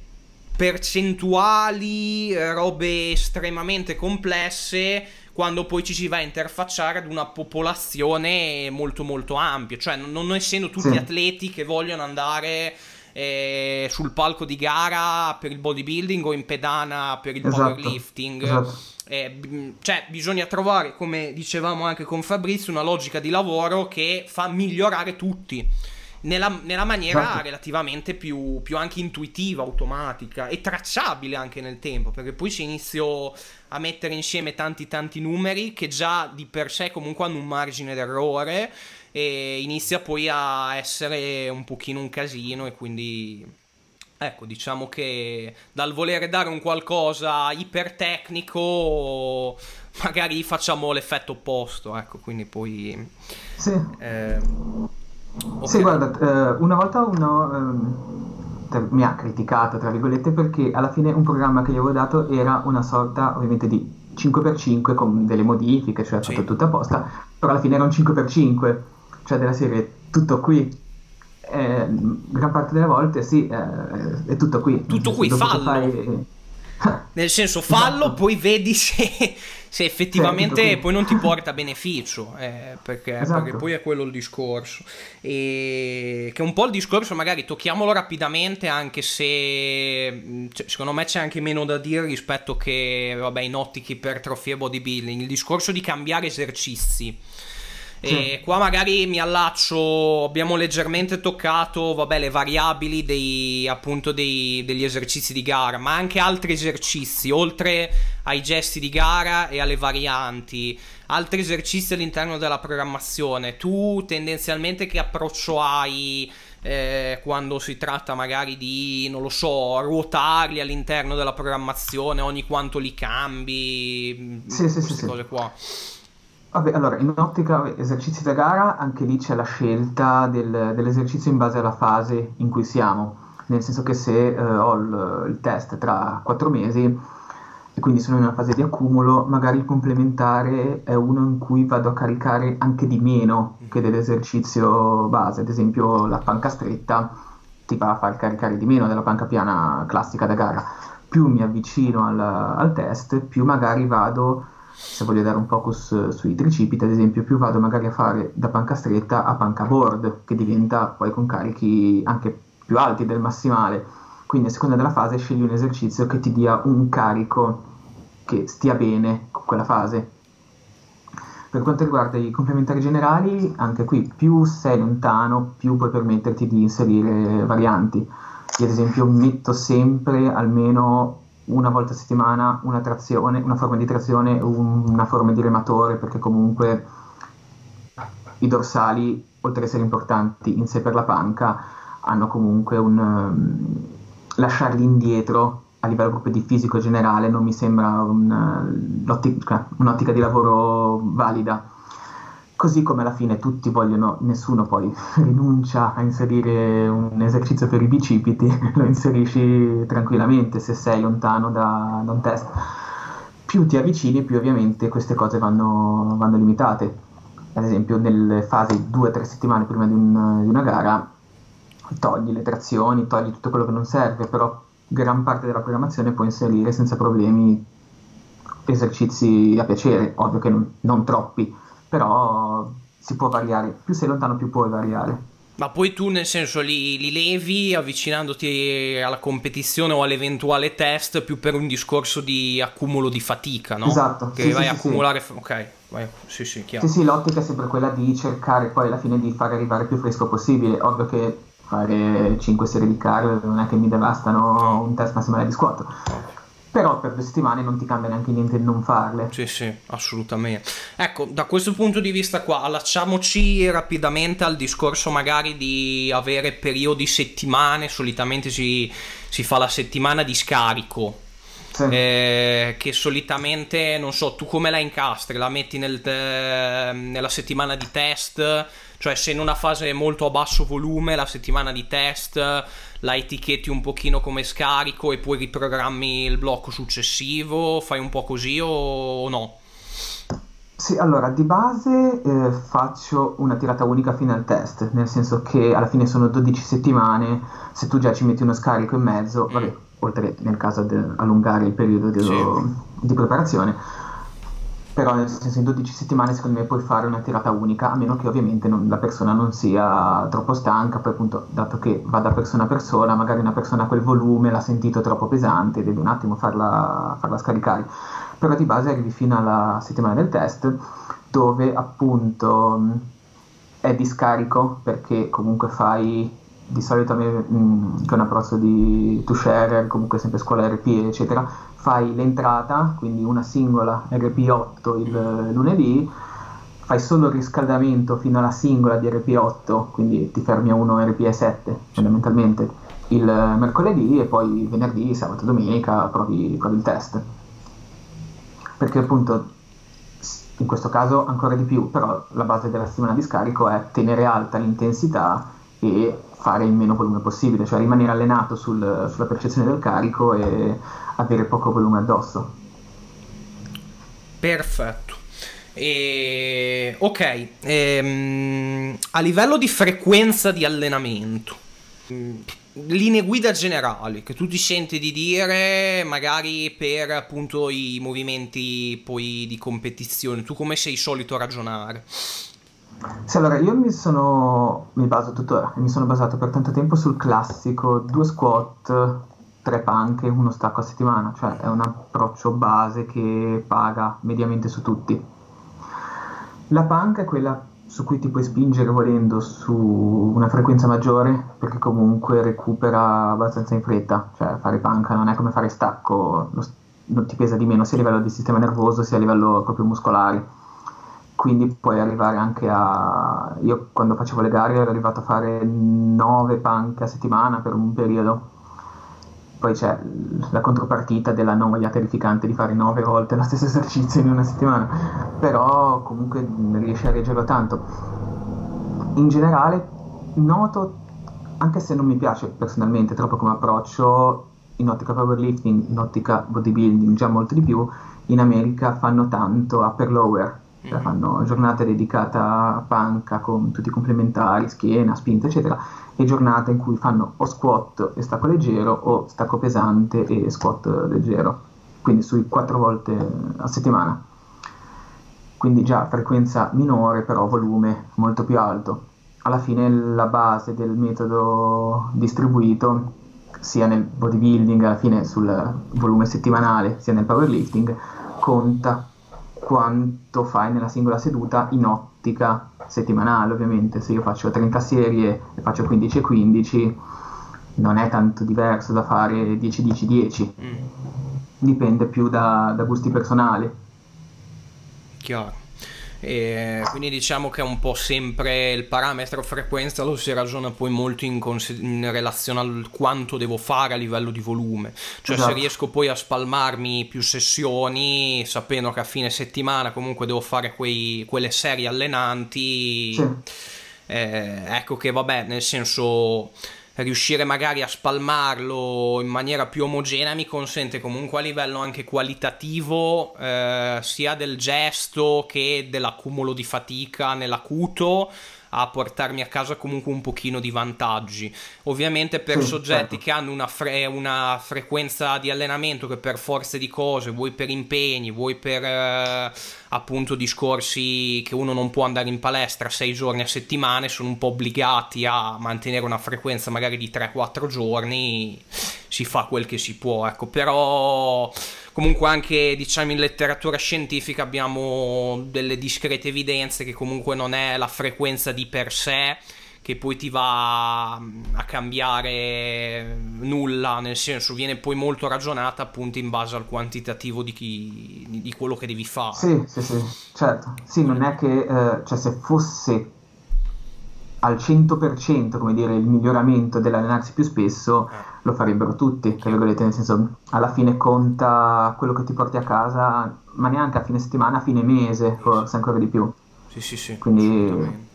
percentuali, eh, robe estremamente complesse quando poi ci si va a interfacciare ad una popolazione molto molto ampia, cioè non, non essendo tutti sì. atleti che vogliono andare eh, sul palco di gara per il bodybuilding o in pedana per il esatto. powerlifting. Esatto. Eh, cioè, bisogna trovare, come dicevamo anche con Fabrizio, una logica di lavoro che fa migliorare tutti nella, nella maniera esatto. relativamente più, più, anche intuitiva, automatica e tracciabile anche nel tempo, perché poi si iniziò a mettere insieme tanti tanti numeri che già di per sé comunque hanno un margine d'errore e inizia poi a essere un pochino un casino e quindi ecco diciamo che dal volere dare un qualcosa ipertecnico magari facciamo l'effetto opposto ecco quindi poi sì. Eh, Okay. Sì, guarda, eh, una volta uno ehm, mi ha criticato, tra virgolette, perché alla fine un programma che gli avevo dato era una sorta, ovviamente, di 5x5 con delle modifiche, cioè sì. fatto tutto apposta, però alla fine era un 5x5, cioè della serie tutto qui. Eh, gran parte delle volte sì, eh, è tutto qui. Tutto qui, fallo. Fai... Nel senso, fallo, esatto. poi vedi se se effettivamente certo, poi non ti porta beneficio, eh, perché, esatto. perché, poi è quello il discorso. E che un po' il discorso, magari tocchiamolo rapidamente, anche se cioè, secondo me c'è anche meno da dire rispetto che vabbè, in ottiche ipertrofia e bodybuilding. Il discorso di cambiare esercizi. E qua magari mi allaccio, abbiamo leggermente toccato, vabbè, le variabili dei, appunto dei, degli esercizi di gara, ma anche altri esercizi, oltre ai gesti di gara e alle varianti, altri esercizi all'interno della programmazione. Tu tendenzialmente che approccio hai? Eh, quando si tratta magari di, non lo so, ruotarli all'interno della programmazione, ogni quanto li cambi, sì, queste sì, cose sì. qua. Vabbè, allora, in ottica esercizi da gara, anche lì c'è la scelta del, dell'esercizio in base alla fase in cui siamo, nel senso che se eh, ho il, il, test tra quattro mesi e quindi sono in una fase di accumulo, magari il complementare è uno in cui vado a caricare anche di meno che dell'esercizio base, ad esempio la panca stretta ti va a far caricare di meno della panca piana classica da gara. Più mi avvicino al, al test, più magari vado se voglio dare un focus sui tricipiti, ad esempio, più vado magari a fare da panca stretta a panca board, che diventa poi con carichi anche più alti del massimale. Quindi a seconda della fase scegli un esercizio che ti dia un carico che stia bene con quella fase. Per quanto riguarda i complementari generali, anche qui più sei lontano, più puoi permetterti di inserire varianti. Io ad esempio metto sempre almeno una volta a settimana una trazione, una forma di trazione, una forma di rematore, perché comunque i dorsali, oltre ad essere importanti in sé per la panca, hanno comunque un um, lasciarli indietro a livello proprio di fisico generale non mi sembra un, un'ottica, un'ottica di lavoro valida Così come alla fine tutti vogliono, nessuno poi rinuncia a inserire un esercizio per i bicipiti, lo inserisci tranquillamente se sei lontano da, da un test. Più ti avvicini, più ovviamente queste cose vanno, vanno limitate. Ad esempio, nelle fasi 2-3 settimane prima di, un, di una gara, togli le trazioni, togli tutto quello che non serve, però gran parte della programmazione puoi inserire senza problemi esercizi a piacere, ovvio che non, non troppi però si può variare, più sei lontano più puoi variare. Ma poi tu nel senso li, li, levi avvicinandoti alla competizione o all'eventuale test più per un discorso di accumulo di fatica, no? Esatto. Che sì, vai sì, a accumulare... Sì. Ok, vai. Sì, sì, chiaro. Sì, sì, l'ottica è sempre quella di cercare poi alla fine di fare arrivare più fresco possibile. Ovvio che fare 5 serie di car non è che mi devastano un test massimale di squat però per due settimane non ti cambia neanche niente non farle. Sì, sì, assolutamente. Ecco, da questo punto di vista qua, allacciamoci rapidamente al discorso magari di avere periodi settimane, solitamente si, si fa la settimana di scarico. Sì. Eh, che solitamente, non so, tu come la incastri? La metti nel, eh, nella settimana di test? Cioè se in una fase molto a basso volume, la settimana di test la etichetti un pochino come scarico e poi riprogrammi il blocco successivo, fai un po' così o no? Sì, allora di base eh, faccio una tirata unica fino al test, nel senso che alla fine sono 12 settimane, se tu già ci metti uno scarico in mezzo, mm. vabbè, oltre nel caso di allungare il periodo di, sì. di preparazione, però nel senso in 12 settimane secondo me puoi fare una tirata unica, a meno che ovviamente non, la persona non sia troppo stanca, poi appunto dato che va da persona a persona, magari una persona a quel volume l'ha sentito troppo pesante, devi un attimo farla, farla scaricare. Però di base arrivi fino alla settimana del test dove appunto è di scarico perché comunque fai di solito mh, che è un approccio di to share comunque sempre scuola RP eccetera fai l'entrata quindi una singola RP8 il lunedì fai solo il riscaldamento fino alla singola di RP8 quindi ti fermi a uno RP7 fondamentalmente il mercoledì e poi venerdì, sabato domenica provi, provi il test. Perché appunto in questo caso ancora di più, però la base della settimana di scarico è tenere alta l'intensità e fare il meno volume possibile, cioè rimanere allenato sul, sulla percezione del carico e avere poco volume addosso. Perfetto. E... Ok, ehm, a livello di frequenza di allenamento, linee guida generali che tu ti senti di dire magari per appunto i movimenti poi di competizione tu come sei solito a ragionare sì, allora io mi sono mi baso tuttora mi sono basato per tanto tempo sul classico due squat tre panche uno stacco a settimana cioè è un approccio base che paga mediamente su tutti la panca è quella su cui ti puoi spingere volendo su una frequenza maggiore perché comunque recupera abbastanza in fretta, cioè fare panca non è come fare stacco, non ti pesa di meno sia a livello di sistema nervoso sia a livello proprio muscolare. Quindi puoi arrivare anche a... Io quando facevo le gare ero arrivato a fare 9 panche a settimana per un periodo poi c'è la contropartita della noia terrificante di fare nove volte lo stesso esercizio in una settimana, però comunque riesci a reggerlo tanto. In generale noto, anche se non mi piace personalmente troppo come approccio, in ottica powerlifting, in ottica bodybuilding già molto di più, in America fanno tanto upper lower, mm-hmm. fanno giornate dedicate a panca con tutti i complementari, schiena, spinta eccetera e giornate in cui fanno o squat e stacco leggero o stacco pesante e squat leggero, quindi sui quattro volte a settimana. Quindi già frequenza minore, però volume molto più alto. Alla fine la base del metodo distribuito, sia nel bodybuilding, alla fine sul volume settimanale, sia nel powerlifting, conta quanto fai nella singola seduta in ottica settimanale ovviamente, se io faccio 30 serie e faccio 15 e 15 non è tanto diverso da fare 10-10-10, mm. dipende più da, da gusti personali. Chiaro. E quindi diciamo che è un po' sempre il parametro frequenza lo si ragiona poi molto in, cons- in relazione al quanto devo fare a livello di volume cioè esatto. se riesco poi a spalmarmi più sessioni sapendo che a fine settimana comunque devo fare quei, quelle serie allenanti sì. eh, ecco che vabbè nel senso riuscire magari a spalmarlo in maniera più omogenea mi consente comunque a livello anche qualitativo eh, sia del gesto che dell'accumulo di fatica nell'acuto a portarmi a casa comunque un pochino di vantaggi. Ovviamente per sì, soggetti certo. che hanno una, fre- una, frequenza di allenamento che per forza di cose, vuoi per impegni, vuoi per eh, appunto discorsi che uno non può andare in palestra sei giorni a settimana, sono un po' obbligati a mantenere una frequenza magari di 3-4 giorni, si fa quel che si può, ecco, però comunque anche diciamo in letteratura scientifica abbiamo delle discrete evidenze che comunque non è la frequenza di per sé che poi ti va a cambiare nulla, nel senso viene poi molto ragionata appunto in base al quantitativo di, chi, di quello che devi fare. Sì, sì, sì, certo. Sì, non è che, eh, cioè se fosse al 100% come dire il miglioramento dell'allenarsi più spesso eh. Lo farebbero tutti tra virgolette nel senso alla fine conta quello che ti porti a casa ma neanche a fine settimana a fine mese forse ancora di più. Sì sì sì quindi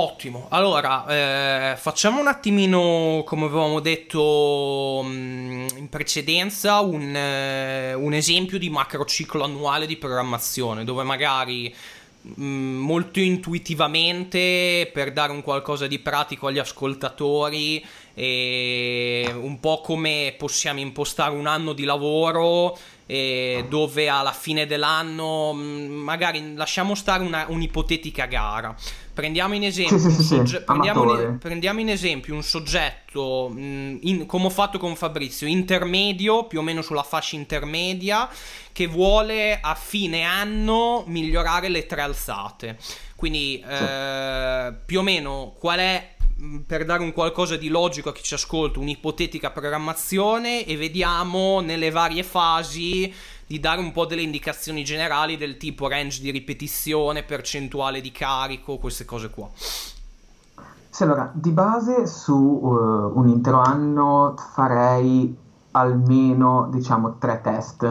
Ottimo, allora eh, facciamo un attimino, come avevamo detto mh, mm, in precedenza, un, eh, un, esempio di macrociclo annuale di programmazione, dove magari molto intuitivamente, per dare un qualcosa di pratico agli ascoltatori, e un po' come possiamo impostare un anno di lavoro dove alla fine dell'anno mm, magari lasciamo stare una, un'ipotetica gara. Prendiamo in esempio, sì, sì, sogge- prendiamo, in, prendiamo in esempio un soggetto, mh, mm, in, come ho fatto con Fabrizio, intermedio, più o meno sulla fascia intermedia, che vuole a fine anno migliorare le tre alzate. Quindi eh, più o meno qual è Mm, per dare un qualcosa di logico a chi ci ascolta, un'ipotetica programmazione e vediamo nelle varie fasi di dare un po' delle indicazioni generali del tipo range di ripetizione, percentuale di carico, queste cose qua. Sì, allora, di base su uh, un intero anno farei almeno, diciamo, tre test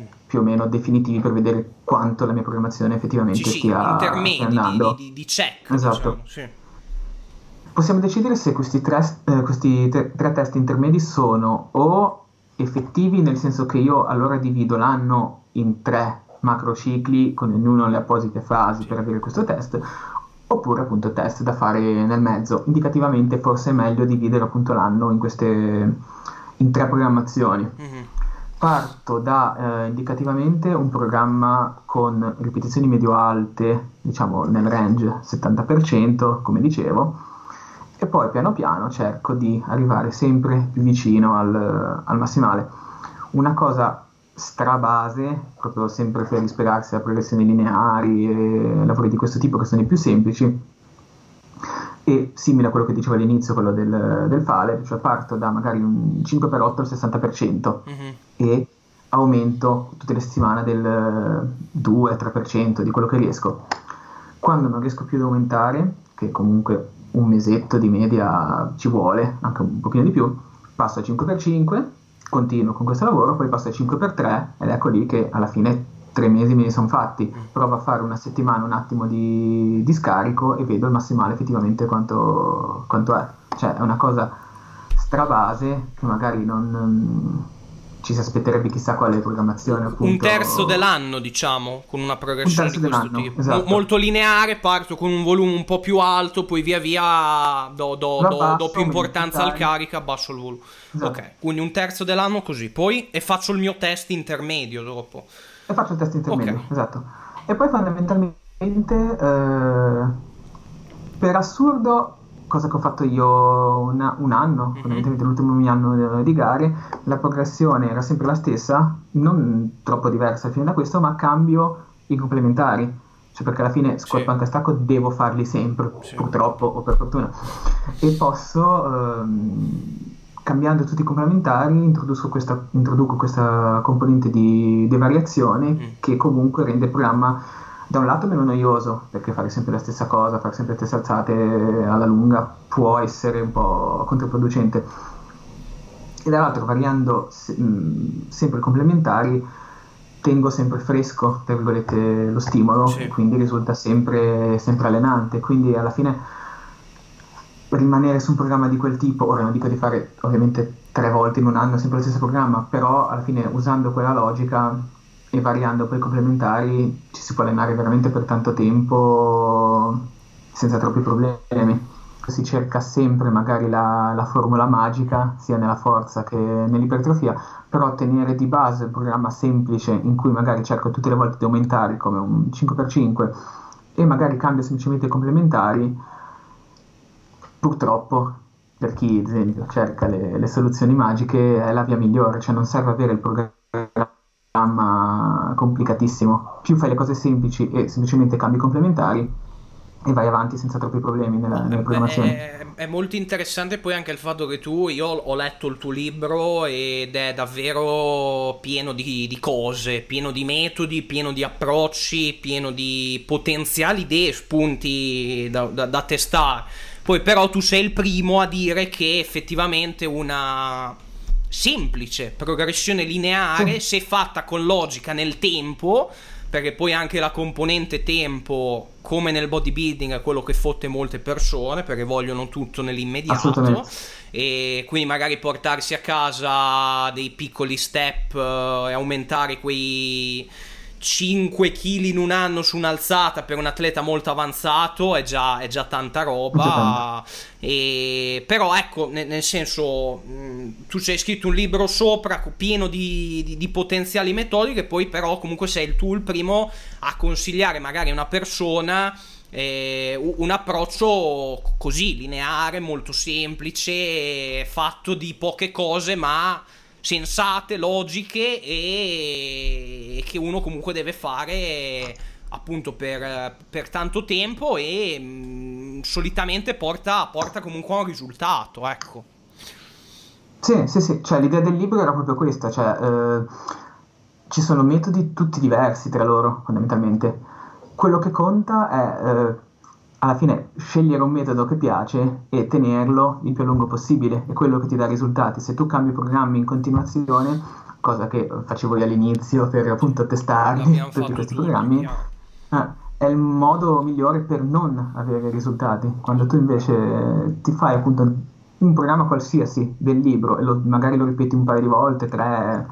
mm. più o meno definitivi per vedere quanto la mia programmazione effettivamente sì, stia, sì, stia andando. Di, di, di check, esatto. Diciamo, sì possiamo decidere se questi, tre, eh, questi tre, tre, test intermedi sono o effettivi, nel senso che io allora divido l'anno in tre macrocicli con ognuno le apposite fasi per avere questo test, oppure appunto test da fare nel mezzo. Indicativamente forse è meglio dividere appunto l'anno in queste in tre programmazioni. Mm-hmm. Parto da eh, indicativamente un programma con ripetizioni medio-alte, diciamo nel range 70%, come dicevo, e poi piano piano cerco di arrivare sempre più vicino al, al massimale. Una cosa strabase, proprio sempre per ispirarsi a progressioni lineari e lavori di questo tipo che sono i più semplici, e simile a quello che dicevo all'inizio, quello del, del fale, cioè parto da magari un 5x8 al 60% mm-hmm. e aumento tutte le settimane del 2-3% di quello che riesco. Quando non riesco più ad aumentare, che comunque un mesetto di media ci vuole, anche un pochino di più, passo a 5x5, continuo con questo lavoro, poi passo a 5x3 ed ecco lì che alla fine tre mesi me ne sono fatti. Mm. Provo a fare una settimana un attimo di, di scarico e vedo il massimale effettivamente quanto, quanto è. Cioè è una cosa strabase che magari non, ci si aspetterebbe chissà quale programmazione. Appunto. Un terzo dell'anno, diciamo, con una progressione di questo tipo. Esatto. molto lineare, parto con un volume un po' più alto, poi via via do, do, do, do più importanza al carica, abbasso il volume. Esatto. Ok, quindi un terzo dell'anno così. Poi e faccio il mio test intermedio dopo. E faccio il test intermedio, okay. esatto. E poi fondamentalmente, eh, per assurdo, cosa che ho fatto io una, un anno, mm-hmm. fondamentalmente l'ultimo mio anno di gare, la progressione era sempre la stessa, non troppo diversa fino da questo, ma cambio i complementari. Cioè perché alla fine squat sì. e stacco devo farli sempre, sì. purtroppo o per fortuna. E posso, ehm, cambiando tutti i complementari, questa, introduco questa componente di, di variazione mm. che comunque rende il programma da un lato meno noioso, perché fare sempre la stessa cosa, fare sempre le stesse alzate alla lunga può essere un po' controproducente. E dall'altro, variando se, mh, sempre complementari, tengo sempre fresco, tra virgolette, lo stimolo, sì. quindi risulta sempre, sempre allenante. Quindi alla fine rimanere su un programma di quel tipo, ora non dico di fare ovviamente tre volte in un anno sempre lo stesso programma, però alla fine usando quella logica e variando poi complementari ci si può allenare veramente per tanto tempo senza troppi problemi. Si cerca sempre magari la, la formula magica, sia nella forza che nell'ipertrofia, però tenere di base un programma semplice in cui magari cerco tutte le volte di aumentare come un 5x5 e magari cambio semplicemente i complementari, purtroppo per chi ad esempio cerca le, le soluzioni magiche è la via migliore, cioè non serve avere il programma complicatissimo. Più fai le cose semplici e semplicemente cambi complementari e vai avanti senza troppi problemi nella, nella programmazione. È, è, molto interessante poi anche il fatto che tu, io ho letto il tuo libro ed è davvero pieno di, di cose, pieno di metodi, pieno di approcci, pieno di potenziali idee, spunti da, da, da testare. Poi però tu sei il primo a dire che effettivamente una semplice, progressione lineare, se fatta con logica nel tempo, perché poi anche la componente tempo, come nel bodybuilding, è quello che fotte molte persone, perché vogliono tutto nell'immediato. E quindi magari portarsi a casa dei piccoli step uh, e aumentare quei 5 kg in un anno su un'alzata per un atleta molto avanzato è già, è già tanta roba. E, però ecco, nel, nel senso, mh, mm, tu ci hai scritto un libro sopra pieno di, di, di, potenziali metodiche, poi però comunque sei tu il primo a consigliare magari a una persona eh, un approccio così lineare, molto semplice, fatto di poche cose ma sensate, logiche e che uno comunque deve fare appunto per, per tanto tempo e mh, mm, solitamente porta, porta comunque a un risultato, ecco. Sì, sì, sì, cioè l'idea del libro era proprio questa, cioè eh, ci sono metodi tutti diversi tra loro fondamentalmente. Quello che conta è eh, alla fine scegliere un metodo che piace e tenerlo il più a lungo possibile, è quello che ti dà risultati. Se tu cambi programmi in continuazione, cosa che facevo io all'inizio per appunto testarli tutti questi programmi, eh, è il modo migliore per non avere risultati. Quando tu invece ti fai appunto un programma qualsiasi del libro e lo, magari lo ripeti un paio di volte, tre,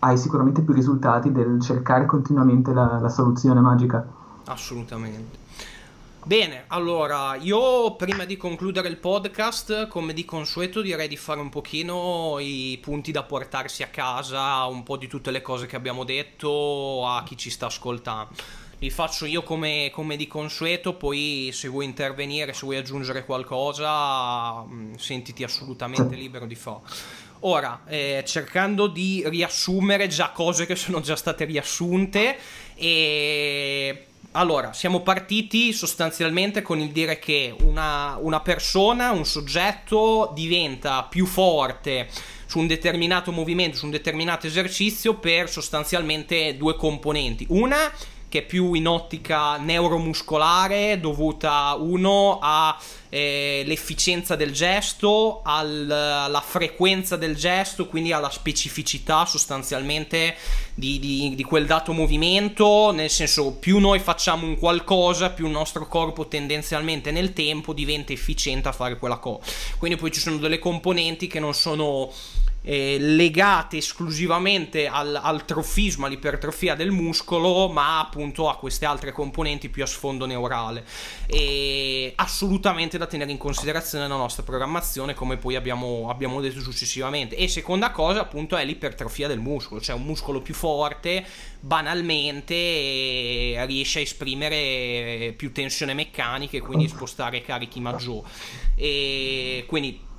hai sicuramente più risultati del cercare continuamente la, la soluzione magica. Assolutamente. Bene, allora io prima di concludere il podcast, come di consueto, direi di fare un pochino i punti da portarsi a casa, un po' di tutte le cose che abbiamo detto a chi ci sta ascoltando. Li faccio io come, come di consueto, poi se vuoi intervenire, se vuoi aggiungere qualcosa, mm, sentiti assolutamente libero di farlo. Ora, eh, cercando di riassumere già cose che sono già state riassunte e allora, siamo partiti sostanzialmente con il dire che una, una, persona, un soggetto diventa più forte su un determinato movimento, su un determinato esercizio per sostanzialmente due componenti. Una che è più in ottica neuromuscolare, dovuta uno all'efficienza eh, del gesto, al, alla frequenza del gesto, quindi alla specificità sostanzialmente di, di, di, quel dato movimento, nel senso più noi facciamo un qualcosa, più il nostro corpo tendenzialmente nel tempo diventa efficiente a fare quella cosa. Quindi poi ci sono delle componenti che non sono eh, legate esclusivamente al, al, trofismo, all'ipertrofia del muscolo, ma appunto a queste altre componenti più a sfondo neurale. E assolutamente da tenere in considerazione nella nostra programmazione, come poi abbiamo, abbiamo detto successivamente. E seconda cosa, appunto, è l'ipertrofia del muscolo, cioè un muscolo più forte banalmente riesce a esprimere più tensione meccanica e quindi spostare carichi maggiori. E quindi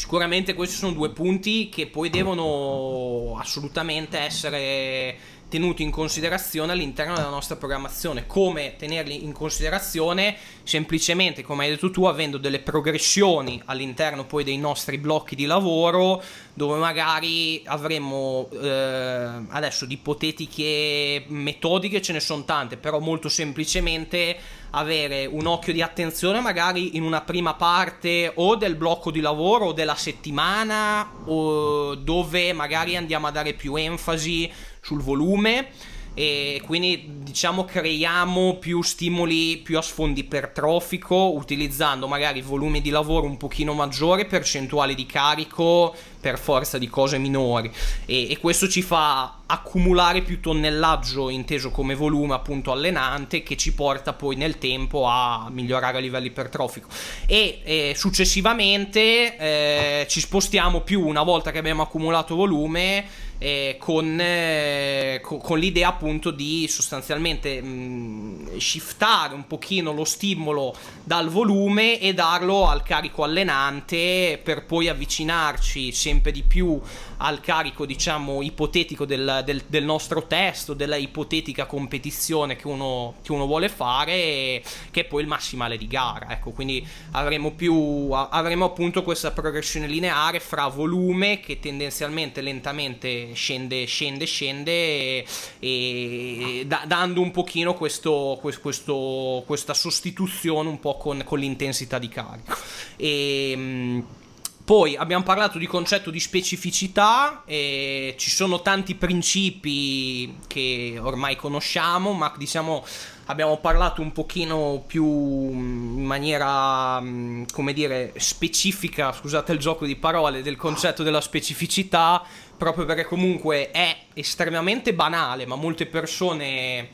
Sicuramente questi sono due punti che poi devono assolutamente essere tenuti in considerazione all'interno della nostra programmazione. Come tenerli in considerazione? Semplicemente, come hai detto tu, avendo delle progressioni all'interno poi dei nostri blocchi di lavoro, dove magari avremmo eh, adesso di ipotetiche metodiche ce ne sono tante, però molto semplicemente avere un occhio di attenzione magari in una prima parte o del blocco di lavoro o della settimana o dove magari andiamo a dare più enfasi sul volume e quindi diciamo creiamo più stimoli più a sfondo ipertrofico utilizzando magari volumi di lavoro un pochino maggiore percentuali di carico per forza di cose minori. E, e, questo ci fa accumulare più tonnellaggio inteso come volume appunto allenante che ci porta poi nel tempo a migliorare a livello ipertrofico e, e successivamente eh, ci spostiamo più una volta che abbiamo accumulato volume eh, con, eh, con, con, l'idea appunto di sostanzialmente mh, shiftare un pochino lo stimolo dal volume e darlo al carico allenante per poi avvicinarci sempre di più al carico diciamo ipotetico del, del, del nostro testo, della ipotetica competizione che uno, che uno vuole fare che è poi il massimale di gara ecco. Quindi avremo più avremo appunto questa progressione lineare fra volume che tendenzialmente lentamente scende scende scende e, e da, dando un pochino questo, questo, questa sostituzione un po' con, con l'intensità di carico. E Poi abbiamo parlato di concetto di specificità, e ci sono tanti principi che ormai conosciamo, ma diciamo abbiamo parlato un pochino più in maniera, come dire, specifica, scusate il gioco di parole, del concetto della specificità, proprio perché comunque è estremamente banale, ma molte persone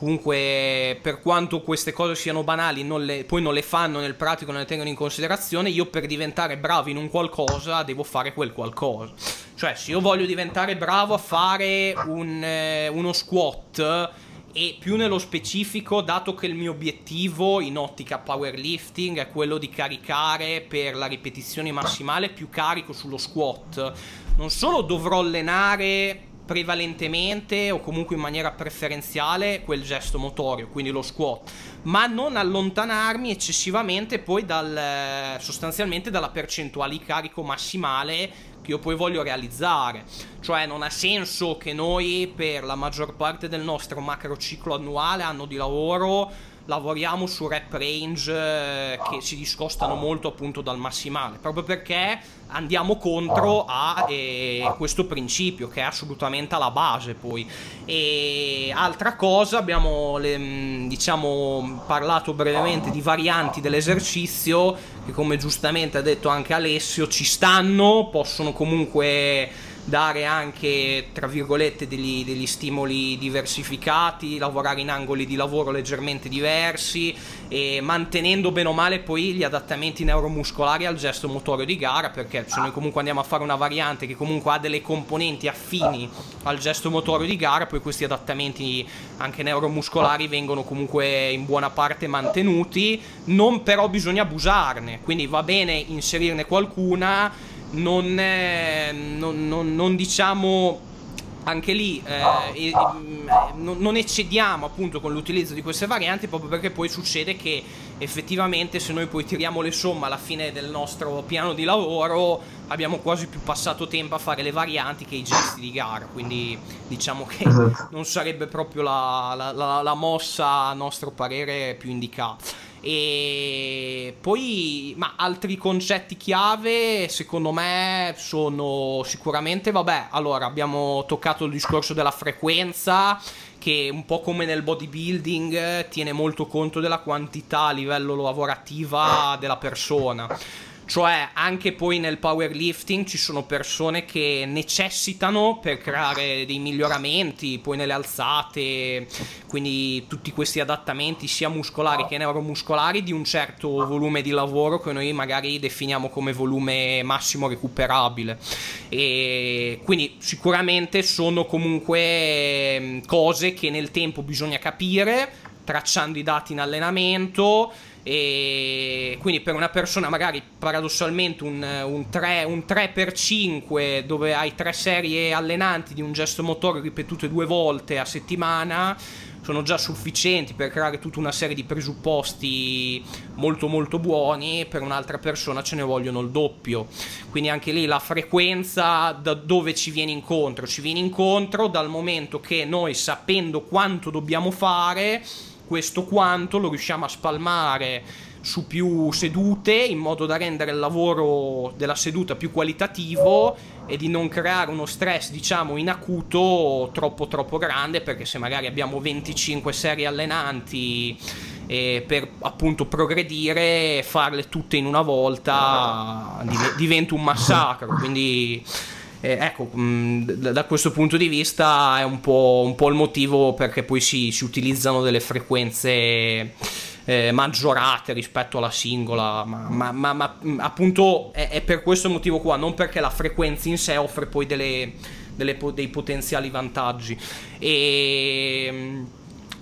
comunque per quanto queste cose siano banali non le, poi non le fanno nel pratico non le tengono in considerazione io per diventare bravo in un qualcosa devo fare quel qualcosa. Cioè se io voglio diventare bravo a fare un, eh, uno squat e più nello specifico dato che il mio obiettivo in ottica powerlifting è quello di caricare per la ripetizione massimale più carico sullo squat non solo dovrò allenare prevalentemente o comunque in maniera preferenziale quel gesto motorio, quindi lo squat, ma non allontanarmi eccessivamente poi dal, sostanzialmente dalla percentuale di carico massimale che io poi voglio realizzare. Cioè non ha senso che noi per la maggior parte del nostro macro ciclo annuale, anno di lavoro, lavoriamo su rep range eh, che si discostano molto appunto dal massimale, proprio perché andiamo contro a eh, questo principio che è assolutamente alla base poi. E altra cosa, abbiamo le, mm, diciamo parlato brevemente di varianti dell'esercizio che come giustamente ha detto anche Alessio ci stanno, possono comunque dare anche, tra virgolette, degli, degli, stimoli diversificati, lavorare in angoli di lavoro leggermente diversi e mantenendo bene o male poi gli adattamenti neuromuscolari al gesto motorio di gara, perché se noi comunque andiamo a fare una variante che comunque ha delle componenti affini al gesto motorio di gara, poi questi adattamenti anche neuromuscolari vengono comunque in buona parte mantenuti, non però bisogna abusarne, quindi va bene inserirne qualcuna non, è, non, non, non diciamo anche lì eh, eh, non eccediamo appunto con l'utilizzo di queste varianti proprio perché poi succede che effettivamente se noi poi tiriamo le somme alla fine del nostro piano di lavoro abbiamo quasi più passato tempo a fare le varianti che i gesti di gara quindi diciamo che esatto. non sarebbe proprio la, la, la, la mossa a nostro parere più indicata e poi, ma altri concetti chiave, secondo me, sono sicuramente, vabbè, allora abbiamo toccato il discorso della frequenza, che un po' come nel bodybuilding tiene molto conto della quantità a livello lavorativa della persona cioè, anche poi nel powerlifting ci sono persone che necessitano per creare dei miglioramenti, poi nelle alzate, quindi tutti questi adattamenti sia muscolari che neuromuscolari di un certo volume di lavoro che noi magari definiamo come volume massimo recuperabile. E quindi sicuramente sono comunque mm, cose che nel tempo bisogna capire, tracciando i dati in allenamento e quindi per una persona magari paradossalmente un, un, 3, un 3x5 dove hai tre serie allenanti di un gesto motorio ripetute due volte a settimana sono già sufficienti per creare tutta una serie di presupposti molto molto buoni, per un'altra persona ce ne vogliono il doppio. Quindi anche lì la frequenza da dove ci viene incontro? Ci viene incontro dal momento che noi sapendo quanto dobbiamo fare questo quanto lo riusciamo a spalmare su più sedute in modo da rendere il lavoro della seduta più qualitativo e di non creare uno stress diciamo in acuto troppo troppo grande perché se magari abbiamo 25 serie allenanti e per appunto progredire farle tutte in una volta diventa un massacro. Quindi eh, ecco, mh, mm, da questo punto di vista è un po', un po il motivo perché poi si, si utilizzano delle frequenze eh, maggiorate rispetto alla singola, ma, ma, ma, ma mm, appunto è, è, per questo motivo qua, non perché la frequenza in sé offre poi delle, delle, dei potenziali vantaggi. E mm,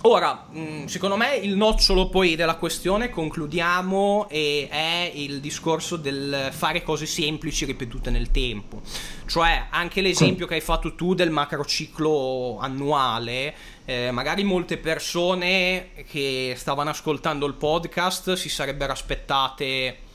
Ora, mm, secondo me il nocciolo poi della questione, concludiamo, è il discorso del fare cose semplici ripetute nel tempo. Cioè, anche l'esempio che hai fatto tu del macrociclo annuale, eh, magari molte persone che stavano ascoltando il podcast si sarebbero aspettate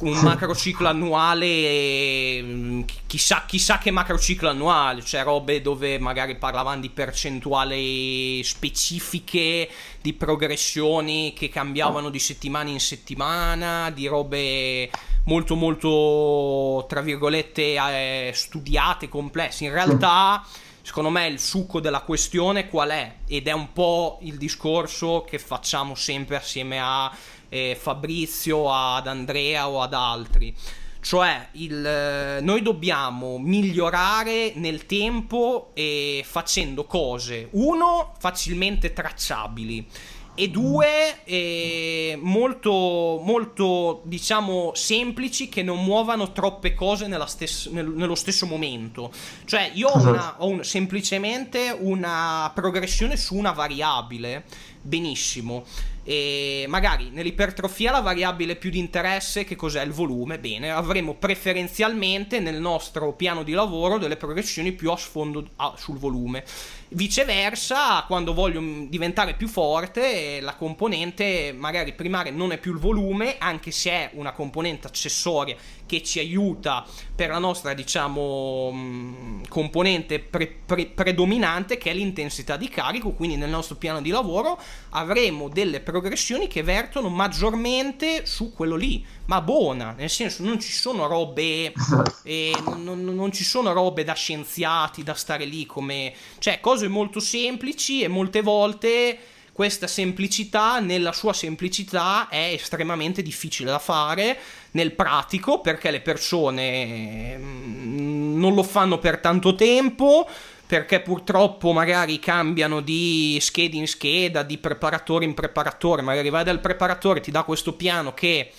un macrociclo annuale, mm, chissà, chissà che macrociclo annuale, cioè robe dove magari parlavano di percentuali specifiche, di progressioni che cambiavano di settimana in settimana, di robe molto molto, tra virgolette, eh, studiate, complesse. In realtà... Secondo me il succo della questione qual è? Ed è un po' il discorso che facciamo sempre assieme a eh, Fabrizio, ad Andrea o ad altri. Cioè, il, eh, noi dobbiamo migliorare nel tempo e facendo cose, uno, facilmente tracciabili e due eh, molto, molto diciamo semplici che non muovano troppe cose stessa, nel, nello stesso momento. Cioè io ho, una, ho un, semplicemente una progressione su una variabile. Benissimo e magari nell'ipertrofia la variabile più di interesse che cos'è il volume? Bene avremo preferenzialmente nel nostro piano di lavoro delle progressioni più a sfondo a, sul volume viceversa quando voglio diventare più forte la componente magari primaria non è più il volume anche se è una componente accessoria che ci aiuta per la nostra diciamo mm, componente pre- pre- predominante che è l'intensità di carico. Quindi nel nostro piano di lavoro avremo delle progressioni che vertono maggiormente su quello lì ma buona nel senso non ci sono robe eh, non, non ci sono robe da scienziati da stare lì come cioè cose molto semplici e molte volte questa semplicità, nella sua semplicità, è estremamente difficile da fare nel pratico perché le persone mm, non lo fanno per tanto tempo perché purtroppo magari cambiano di scheda in scheda, di preparatore in preparatore, magari vai dal preparatore, ti dà questo piano che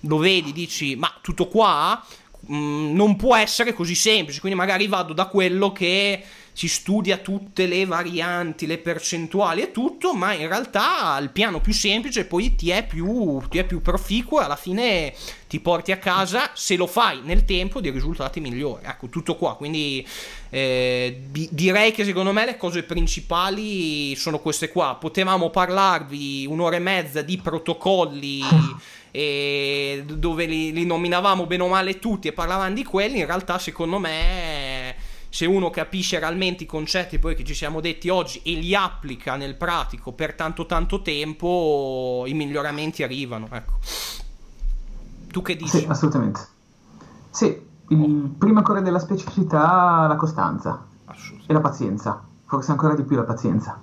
lo vedi, dici ma tutto qua? Mm, non può essere così semplice, quindi magari vado da quello che si studia tutte le varianti, le percentuali e tutto, ma in realtà il piano più semplice poi ti è più, ti è più proficuo e alla fine ti porti a casa, se lo fai nel tempo, dei risultati migliori. Ecco, tutto qua. Quindi eh, di- direi che secondo me le cose principali sono queste qua. Potevamo parlarvi un'ora e mezza di protocolli. dove li, li nominavamo bene o male tutti e parlavamo di quelli, in realtà secondo me se uno capisce realmente i concetti poi che ci siamo detti oggi e li applica nel pratico per tanto tanto tempo, i miglioramenti arrivano. Ecco. Tu che dici? Sì, assolutamente. Sì, il primo ancora della specificità la costanza e la pazienza, forse ancora di più la pazienza,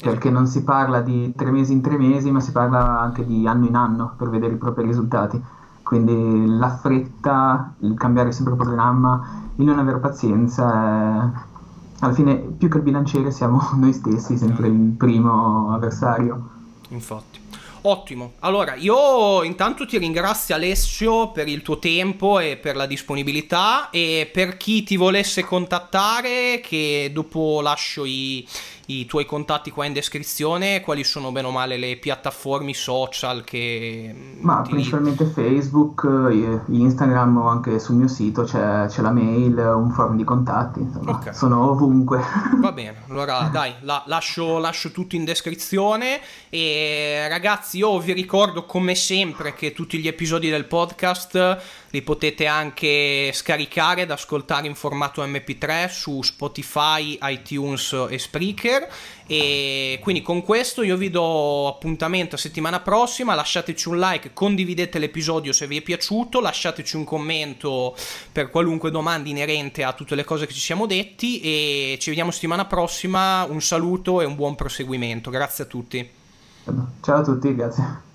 perché non si parla di tre mesi in tre mesi, ma si parla anche di anno in anno per vedere i propri risultati. Quindi la fretta, il cambiare sempre programma, il non avere pazienza è... Alla fine, più che il bilanciere, siamo noi stessi, sempre il primo avversario. Infatti. Ottimo. Allora, io intanto ti ringrazio Alessio per il tuo tempo e per la disponibilità e per chi ti volesse contattare, che dopo lascio i, i tuoi contatti qua in descrizione, quali sono bene o male le piattaforme social che... Ma utilizzi? principalmente Facebook, eh, Instagram o anche sul mio sito c'è, c'è la mail, un forum di contatti, insomma, okay. sono ovunque. Va bene, allora dai, la, lascio, lascio tutto in descrizione e ragazzi io vi ricordo come sempre che tutti gli episodi del podcast li potete anche scaricare ed ascoltare in formato MP3 su Spotify, iTunes e Spreaker. E quindi con questo io vi do appuntamento a settimana prossima. Lasciateci un like, condividete l'episodio se vi è piaciuto, lasciateci un commento per qualunque domanda inerente a tutte le cose che ci siamo detti. E ci vediamo settimana prossima. Un saluto e un buon proseguimento. Grazie a tutti. Ciao a tutti, grazie.